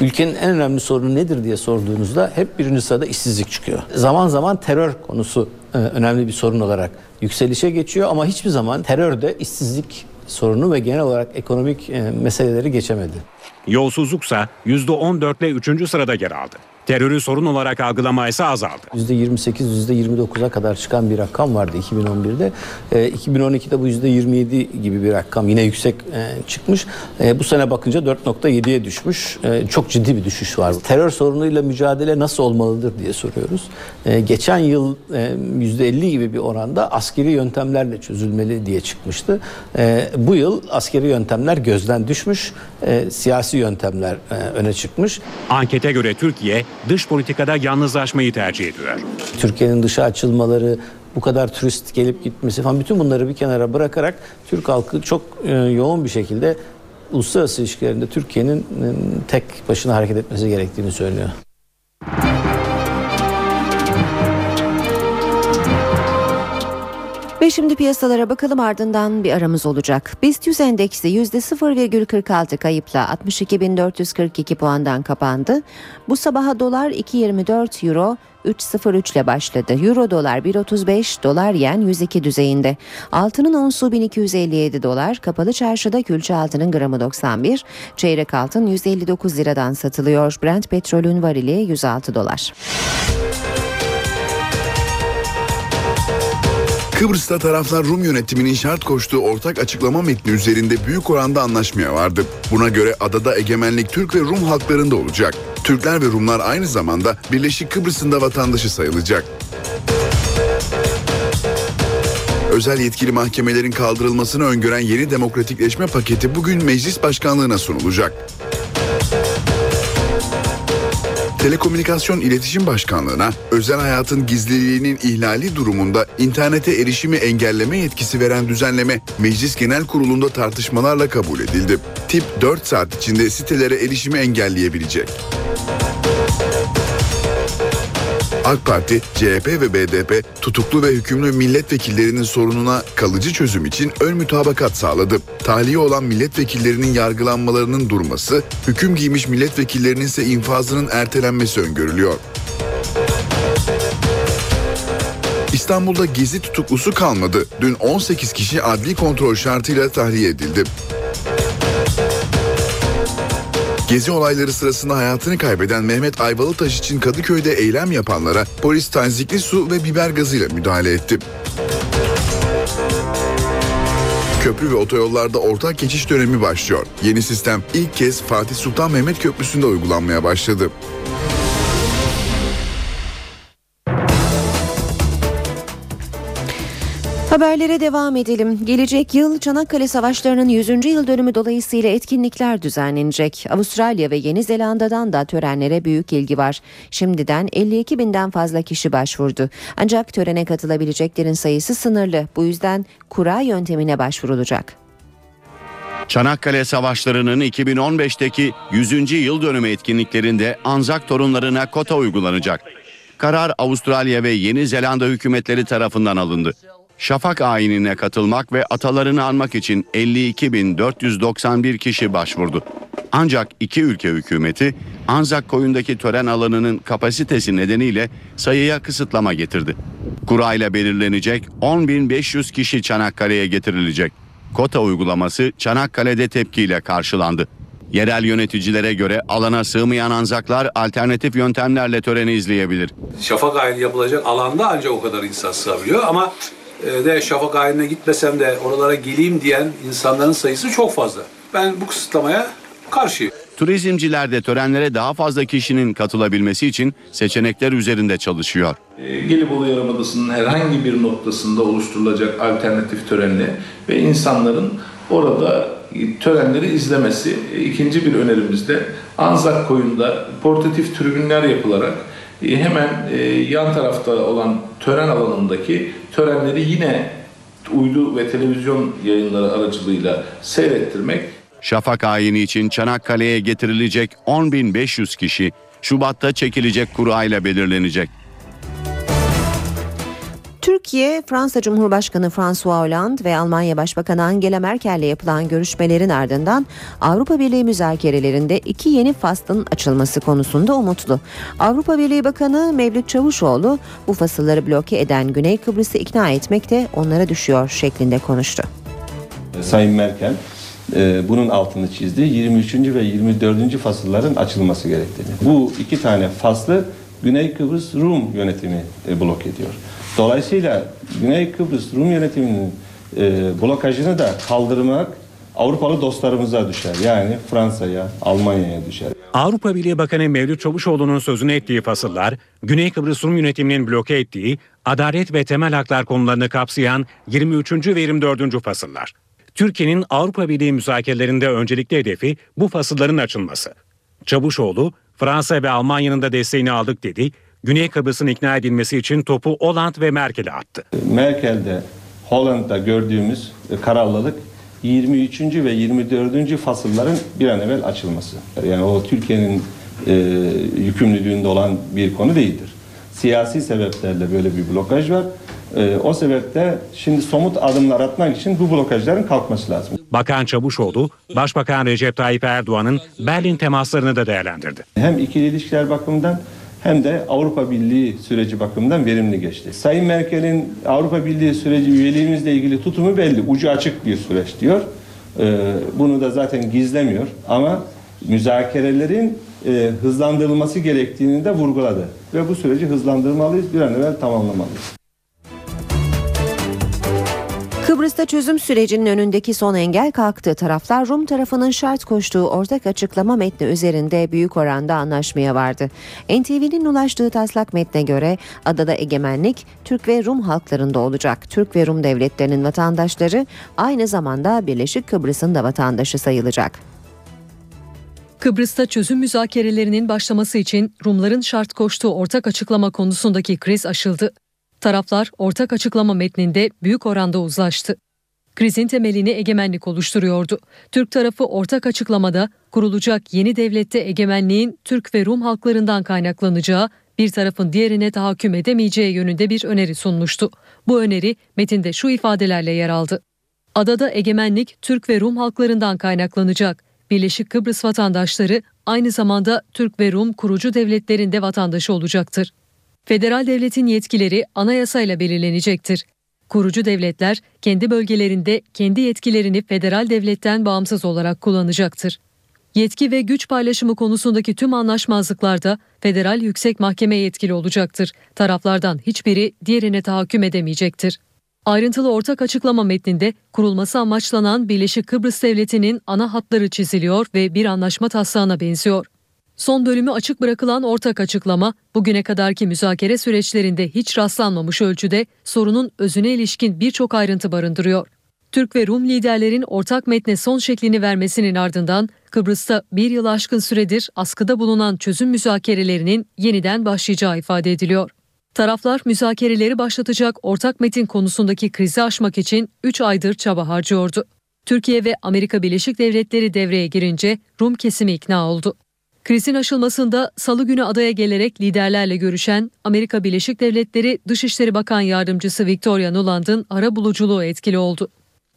[SPEAKER 32] Ülkenin en önemli sorunu nedir diye sorduğunuzda hep birinci sırada işsizlik çıkıyor. Zaman zaman terör konusu e, önemli bir sorun olarak yükselişe geçiyor ama hiçbir zaman terör de işsizlik sorunu ve genel olarak ekonomik e, meseleleri geçemedi.
[SPEAKER 9] Yolsuzluksa %14 ile 3. sırada yer aldı. Terörü sorun olarak algılama ise azaldı.
[SPEAKER 32] %28, %29'a kadar çıkan bir rakam vardı 2011'de. E, 2012'de bu %27 gibi bir rakam yine yüksek e, çıkmış. E, bu sene bakınca 4.7'ye düşmüş. E, çok ciddi bir düşüş var. Terör sorunuyla mücadele nasıl olmalıdır diye soruyoruz. E, geçen yıl e, %50 gibi bir oranda askeri yöntemlerle çözülmeli diye çıkmıştı. E, bu yıl askeri yöntemler gözden düşmüş. E, siyasi yöntemler e, öne çıkmış.
[SPEAKER 9] Ankete göre Türkiye dış politikada yalnızlaşmayı tercih ediyor.
[SPEAKER 32] Türkiye'nin dışa açılmaları, bu kadar turist gelip gitmesi falan bütün bunları bir kenara bırakarak Türk halkı çok e, yoğun bir şekilde uluslararası ilişkilerinde Türkiye'nin e, tek başına hareket etmesi gerektiğini söylüyor.
[SPEAKER 2] Ve şimdi piyasalara bakalım ardından bir aramız olacak. BIST 100 endeksi %0,46 kayıpla 62.442 puandan kapandı. Bu sabaha dolar 2.24 euro 3.03 ile başladı. Euro dolar 1.35, dolar yen 102 düzeyinde. Altının onsu 1257 dolar, kapalı çarşıda külçe altının gramı 91, çeyrek altın 159 liradan satılıyor. Brent petrolün varili 106 dolar.
[SPEAKER 3] Kıbrıs'ta taraflar Rum yönetiminin şart koştuğu ortak açıklama metni üzerinde büyük oranda anlaşmaya vardı. Buna göre adada egemenlik Türk ve Rum halklarında olacak. Türkler ve Rumlar aynı zamanda Birleşik Kıbrıs'ın da vatandaşı sayılacak. Özel yetkili mahkemelerin kaldırılmasını öngören yeni demokratikleşme paketi bugün meclis başkanlığına sunulacak. Telekomünikasyon İletişim Başkanlığı'na özel hayatın gizliliğinin ihlali durumunda internete erişimi engelleme yetkisi veren düzenleme Meclis Genel Kurulu'nda tartışmalarla kabul edildi. Tip 4 saat içinde sitelere erişimi engelleyebilecek. AK Parti, CHP ve BDP tutuklu ve hükümlü milletvekillerinin sorununa kalıcı çözüm için ön mütabakat sağladı. Tahliye olan milletvekillerinin yargılanmalarının durması, hüküm giymiş milletvekillerinin ise infazının ertelenmesi öngörülüyor. İstanbul'da gezi tutuklusu kalmadı. Dün 18 kişi adli kontrol şartıyla tahliye edildi. Gezi olayları sırasında hayatını kaybeden Mehmet Ayvalıtaş için Kadıköy'de eylem yapanlara polis tazikli su ve biber gazıyla müdahale etti. Köprü ve otoyollarda ortak geçiş dönemi başlıyor. Yeni sistem ilk kez Fatih Sultan Mehmet Köprüsü'nde uygulanmaya başladı.
[SPEAKER 2] Haberlere devam edelim. Gelecek yıl Çanakkale Savaşları'nın 100. yıl dönümü dolayısıyla etkinlikler düzenlenecek. Avustralya ve Yeni Zelanda'dan da törenlere büyük ilgi var. Şimdiden 52 binden fazla kişi başvurdu. Ancak törene katılabileceklerin sayısı sınırlı. Bu yüzden kura yöntemine başvurulacak.
[SPEAKER 13] Çanakkale Savaşları'nın 2015'teki 100. yıl dönümü etkinliklerinde Anzak torunlarına kota uygulanacak. Karar Avustralya ve Yeni Zelanda hükümetleri tarafından alındı. Şafak ayinine katılmak ve atalarını anmak için 52.491 kişi başvurdu. Ancak iki ülke hükümeti Anzak koyundaki tören alanının kapasitesi nedeniyle sayıya kısıtlama getirdi. Kurayla belirlenecek 10.500 kişi Çanakkale'ye getirilecek. Kota uygulaması Çanakkale'de tepkiyle karşılandı. Yerel yöneticilere göre alana sığmayan Anzaklar alternatif yöntemlerle töreni izleyebilir.
[SPEAKER 33] Şafak ayini yapılacak alanda ancak o kadar insan sığabiliyor ama de şafak ayinine gitmesem de oralara geleyim diyen insanların sayısı çok fazla. Ben bu kısıtlamaya karşıyım.
[SPEAKER 13] Turizmciler de törenlere daha fazla kişinin katılabilmesi için seçenekler üzerinde çalışıyor.
[SPEAKER 34] E, Gelibolu Yarımadası'nın herhangi bir noktasında oluşturulacak alternatif törenle ve insanların orada törenleri izlemesi. E, İkinci bir önerimiz de Anzak Koyun'da portatif tribünler yapılarak hemen e, yan tarafta olan tören alanındaki törenleri yine uydu ve televizyon yayınları aracılığıyla seyrettirmek
[SPEAKER 13] Şafak ayini için Çanakkale'ye getirilecek 10.500 kişi Şubat'ta çekilecek kurayla belirlenecek.
[SPEAKER 2] Türkiye, Fransa Cumhurbaşkanı François Hollande ve Almanya Başbakanı Angela Merkel ile yapılan görüşmelerin ardından Avrupa Birliği müzakerelerinde iki yeni faslın açılması konusunda umutlu. Avrupa Birliği Bakanı Mevlüt Çavuşoğlu bu fasılları bloke eden Güney Kıbrıs'ı ikna etmek de onlara düşüyor şeklinde konuştu.
[SPEAKER 35] Sayın Merkel e, bunun altını çizdi. 23. ve 24. fasılların açılması gerektiğini. Bu iki tane faslı Güney Kıbrıs Rum yönetimi e, blok ediyor. Dolayısıyla Güney Kıbrıs Rum yönetiminin e, blokajını da kaldırmak Avrupalı dostlarımıza düşer. Yani Fransa'ya, Almanya'ya düşer.
[SPEAKER 9] Avrupa Birliği Bakanı Mevlüt Çavuşoğlu'nun sözünü ettiği fasıllar, Güney Kıbrıs Rum yönetiminin bloke ettiği adalet ve temel haklar konularını kapsayan 23. ve 24. fasıllar. Türkiye'nin Avrupa Birliği müzakerelerinde öncelikli hedefi bu fasılların açılması. Çavuşoğlu, Fransa ve Almanya'nın da desteğini aldık dedi. Güney Kıbrıs'ın ikna edilmesi için topu Hollande ve Merkel'e attı.
[SPEAKER 35] Merkel'de, Hollanda'da gördüğümüz e, kararlılık 23. ve 24. fasılların bir an evvel açılması. Yani o Türkiye'nin e, yükümlülüğünde olan bir konu değildir. Siyasi sebeplerle böyle bir blokaj var. E, o sebeple şimdi somut adımlar atmak için bu blokajların kalkması lazım.
[SPEAKER 9] Bakan Çavuşoğlu, Başbakan Recep Tayyip Erdoğan'ın Berlin temaslarını da değerlendirdi.
[SPEAKER 35] Hem ikili ilişkiler bakımından hem de Avrupa Birliği süreci bakımından verimli geçti. Sayın Merkel'in Avrupa Birliği süreci üyeliğimizle ilgili tutumu belli. Ucu açık bir süreç diyor. Ee, bunu da zaten gizlemiyor ama müzakerelerin e, hızlandırılması gerektiğini de vurguladı. Ve bu süreci hızlandırmalıyız, bir an evvel tamamlamalıyız.
[SPEAKER 2] Kıbrıs'ta çözüm sürecinin önündeki son engel kalktı. Taraflar Rum tarafının şart koştuğu ortak açıklama metni üzerinde büyük oranda anlaşmaya vardı. NTV'nin ulaştığı taslak metne göre adada egemenlik Türk ve Rum halklarında olacak. Türk ve Rum devletlerinin vatandaşları aynı zamanda Birleşik Kıbrıs'ın da vatandaşı sayılacak.
[SPEAKER 4] Kıbrıs'ta çözüm müzakerelerinin başlaması için Rumların şart koştuğu ortak açıklama konusundaki kriz aşıldı. Taraflar ortak açıklama metninde büyük oranda uzlaştı. Krizin temelini egemenlik oluşturuyordu. Türk tarafı ortak açıklamada kurulacak yeni devlette egemenliğin Türk ve Rum halklarından kaynaklanacağı, bir tarafın diğerine tahakküm edemeyeceği yönünde bir öneri sunmuştu. Bu öneri metinde şu ifadelerle yer aldı. Adada egemenlik Türk ve Rum halklarından kaynaklanacak. Birleşik Kıbrıs vatandaşları aynı zamanda Türk ve Rum kurucu devletlerinde vatandaşı olacaktır. Federal devletin yetkileri anayasayla belirlenecektir. Kurucu devletler kendi bölgelerinde kendi yetkilerini federal devletten bağımsız olarak kullanacaktır. Yetki ve güç paylaşımı konusundaki tüm anlaşmazlıklarda Federal Yüksek Mahkeme yetkili olacaktır. Taraflardan hiçbiri diğerine tahakküm edemeyecektir. Ayrıntılı ortak açıklama metninde kurulması amaçlanan Birleşik Kıbrıs Devleti'nin ana hatları çiziliyor ve bir anlaşma taslağına benziyor. Son bölümü açık bırakılan ortak açıklama, bugüne kadarki müzakere süreçlerinde hiç rastlanmamış ölçüde sorunun özüne ilişkin birçok ayrıntı barındırıyor. Türk ve Rum liderlerin ortak metne son şeklini vermesinin ardından Kıbrıs'ta bir yıl aşkın süredir askıda bulunan çözüm müzakerelerinin yeniden başlayacağı ifade ediliyor. Taraflar müzakereleri başlatacak ortak metin konusundaki krizi aşmak için 3 aydır çaba harcıyordu. Türkiye ve Amerika Birleşik Devletleri devreye girince Rum kesimi ikna oldu. Krizin aşılmasında salı günü adaya gelerek liderlerle görüşen Amerika Birleşik Devletleri Dışişleri Bakan Yardımcısı Victoria Nuland'ın ara buluculuğu etkili oldu.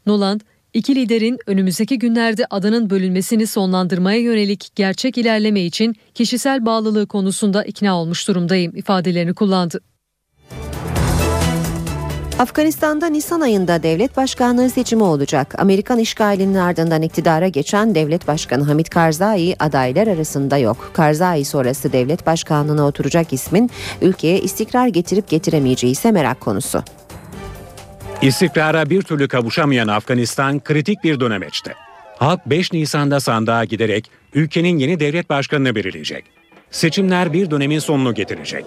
[SPEAKER 4] Nuland, iki liderin önümüzdeki günlerde adanın bölünmesini sonlandırmaya yönelik gerçek ilerleme için kişisel bağlılığı konusunda ikna olmuş durumdayım ifadelerini kullandı.
[SPEAKER 2] Afganistan'da Nisan ayında devlet başkanlığı seçimi olacak. Amerikan işgalinin ardından iktidara geçen devlet başkanı Hamid Karzai adaylar arasında yok. Karzai sonrası devlet başkanlığına oturacak ismin ülkeye istikrar getirip getiremeyeceği ise merak konusu.
[SPEAKER 9] İstikrara bir türlü kavuşamayan Afganistan kritik bir dönemeçte. Halk 5 Nisan'da sandığa giderek ülkenin yeni devlet başkanını belirleyecek. Seçimler bir dönemin sonunu getirecek.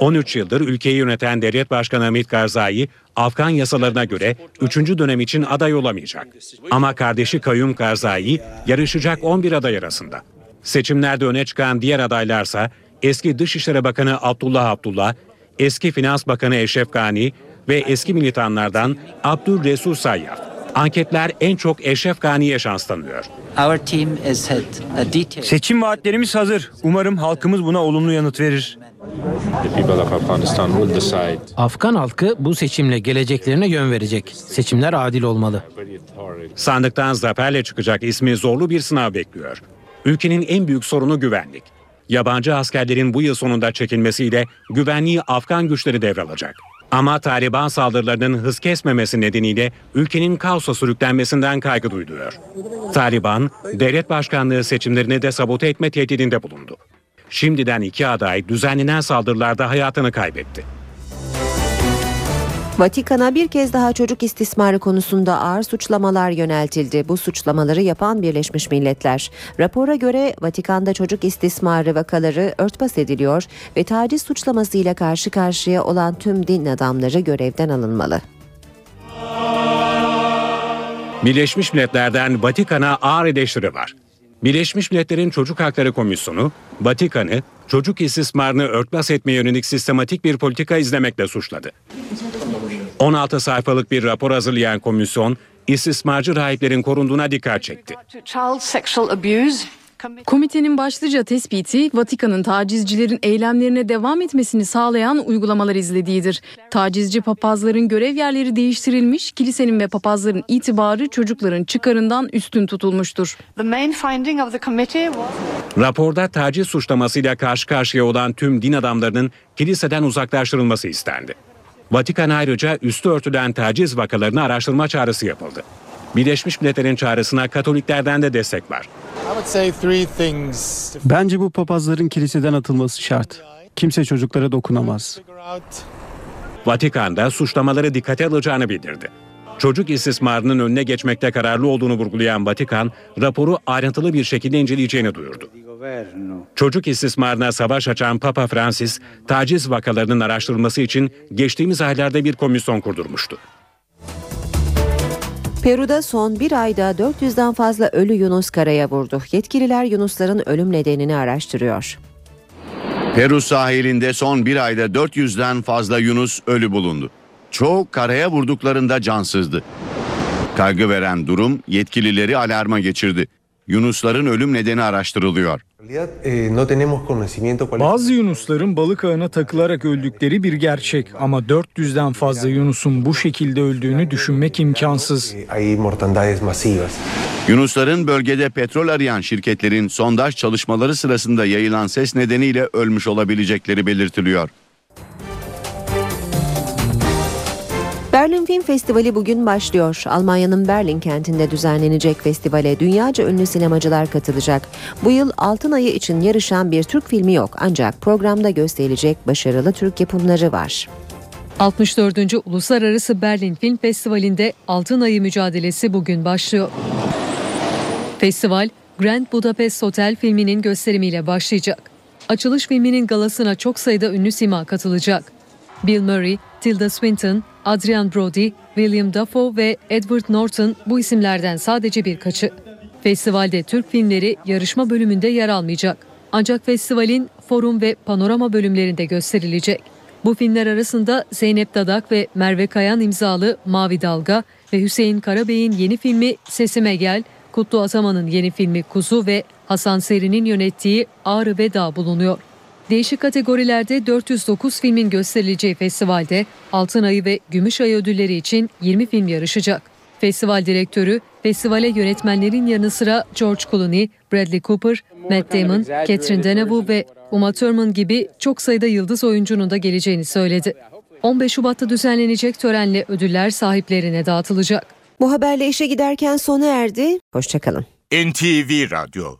[SPEAKER 9] 13 yıldır ülkeyi yöneten devlet başkanı Hamid Karzai, Afgan yasalarına göre 3. dönem için aday olamayacak. Ama kardeşi Kayyum Karzai yarışacak 11 aday arasında. Seçimlerde öne çıkan diğer adaylarsa eski Dışişleri Bakanı Abdullah Abdullah, eski Finans Bakanı Eşref Gani ve eski militanlardan Abdül Resul Sayyaf. Anketler en çok Eşref Gani'ye şans tanıyor.
[SPEAKER 36] Seçim vaatlerimiz hazır. Umarım halkımız buna olumlu yanıt verir.
[SPEAKER 37] Afgan halkı bu seçimle geleceklerine yön verecek. Seçimler adil olmalı.
[SPEAKER 9] Sandıktan zaferle çıkacak ismi zorlu bir sınav bekliyor. Ülkenin en büyük sorunu güvenlik. Yabancı askerlerin bu yıl sonunda çekilmesiyle güvenliği Afgan güçleri devralacak. Ama Taliban saldırılarının hız kesmemesi nedeniyle ülkenin kaosa sürüklenmesinden kaygı duyuluyor. Taliban, devlet başkanlığı seçimlerini de sabote etme tehdidinde bulundu. Şimdiden iki aday düzenlenen saldırılarda hayatını kaybetti.
[SPEAKER 2] Vatikan'a bir kez daha çocuk istismarı konusunda ağır suçlamalar yöneltildi. Bu suçlamaları yapan Birleşmiş Milletler. Rapora göre Vatikan'da çocuk istismarı vakaları örtbas ediliyor ve taciz suçlamasıyla karşı karşıya olan tüm din adamları görevden alınmalı.
[SPEAKER 9] Birleşmiş Milletler'den Vatikan'a ağır eleştiri var. Birleşmiş Milletler'in Çocuk Hakları Komisyonu, Vatikan'ı çocuk istismarını örtbas etmeye yönelik sistematik bir politika izlemekle suçladı. 16 sayfalık bir rapor hazırlayan komisyon, istismarcı rahiplerin korunduğuna dikkat çekti.
[SPEAKER 38] Komitenin başlıca tespiti Vatikan'ın tacizcilerin eylemlerine devam etmesini sağlayan uygulamalar izlediğidir. Tacizci papazların görev yerleri değiştirilmiş, kilisenin ve papazların itibarı çocukların çıkarından üstün tutulmuştur.
[SPEAKER 9] Raporda taciz suçlamasıyla karşı karşıya olan tüm din adamlarının kiliseden uzaklaştırılması istendi. Vatikan ayrıca üstü örtülen taciz vakalarını araştırma çağrısı yapıldı. Birleşmiş Milletler'in çağrısına Katoliklerden de destek var.
[SPEAKER 29] Bence bu papazların kiliseden atılması şart. Kimse çocuklara dokunamaz.
[SPEAKER 9] Vatikan'da suçlamaları dikkate alacağını bildirdi. Çocuk istismarının önüne geçmekte kararlı olduğunu vurgulayan Vatikan, raporu ayrıntılı bir şekilde inceleyeceğini duyurdu. Çocuk istismarına savaş açan Papa Francis, taciz vakalarının araştırılması için geçtiğimiz aylarda bir komisyon kurdurmuştu.
[SPEAKER 2] Peru'da son bir ayda 400'den fazla ölü Yunus karaya vurdu. Yetkililer Yunusların ölüm nedenini araştırıyor.
[SPEAKER 13] Peru sahilinde son bir ayda 400'den fazla Yunus ölü bulundu. Çoğu karaya vurduklarında cansızdı. Kaygı veren durum yetkilileri alarma geçirdi. Yunusların ölüm nedeni araştırılıyor.
[SPEAKER 12] Bazı Yunusların balık ağına takılarak öldükleri bir gerçek ama 400'den fazla Yunus'un bu şekilde öldüğünü düşünmek imkansız.
[SPEAKER 13] Yunusların bölgede petrol arayan şirketlerin sondaj çalışmaları sırasında yayılan ses nedeniyle ölmüş olabilecekleri belirtiliyor.
[SPEAKER 2] Berlin Film Festivali bugün başlıyor. Almanya'nın Berlin kentinde düzenlenecek festivale dünyaca ünlü sinemacılar katılacak. Bu yıl altın ayı için yarışan bir Türk filmi yok ancak programda gösterilecek başarılı Türk yapımları var.
[SPEAKER 4] 64. Uluslararası Berlin Film Festivali'nde Altın Ayı mücadelesi bugün başlıyor. Festival, Grand Budapest Hotel filminin gösterimiyle başlayacak. Açılış filminin galasına çok sayıda ünlü sima katılacak. Bill Murray, Tilda Swinton, Adrian Brody, William Dafoe ve Edward Norton bu isimlerden sadece birkaçı. Festivalde Türk filmleri yarışma bölümünde yer almayacak. Ancak festivalin forum ve panorama bölümlerinde gösterilecek. Bu filmler arasında Zeynep Dadak ve Merve Kayan imzalı Mavi Dalga ve Hüseyin Karabey'in yeni filmi Sesime Gel, Kutlu Ataman'ın yeni filmi Kuzu ve Hasan Seri'nin yönettiği Ağrı ve Dağ bulunuyor. Değişik kategorilerde 409 filmin gösterileceği festivalde Altın Ayı ve Gümüş Ayı ödülleri için 20 film yarışacak. Festival direktörü festivale yönetmenlerin yanı sıra George Clooney, Bradley Cooper, Matt Damon, Catherine Deneuve ve Uma Thurman gibi çok sayıda yıldız oyuncunun da geleceğini söyledi. 15 Şubat'ta düzenlenecek törenle ödüller sahiplerine dağıtılacak.
[SPEAKER 2] Bu haberle işe giderken sona erdi. Hoşçakalın.
[SPEAKER 1] NTV Radyo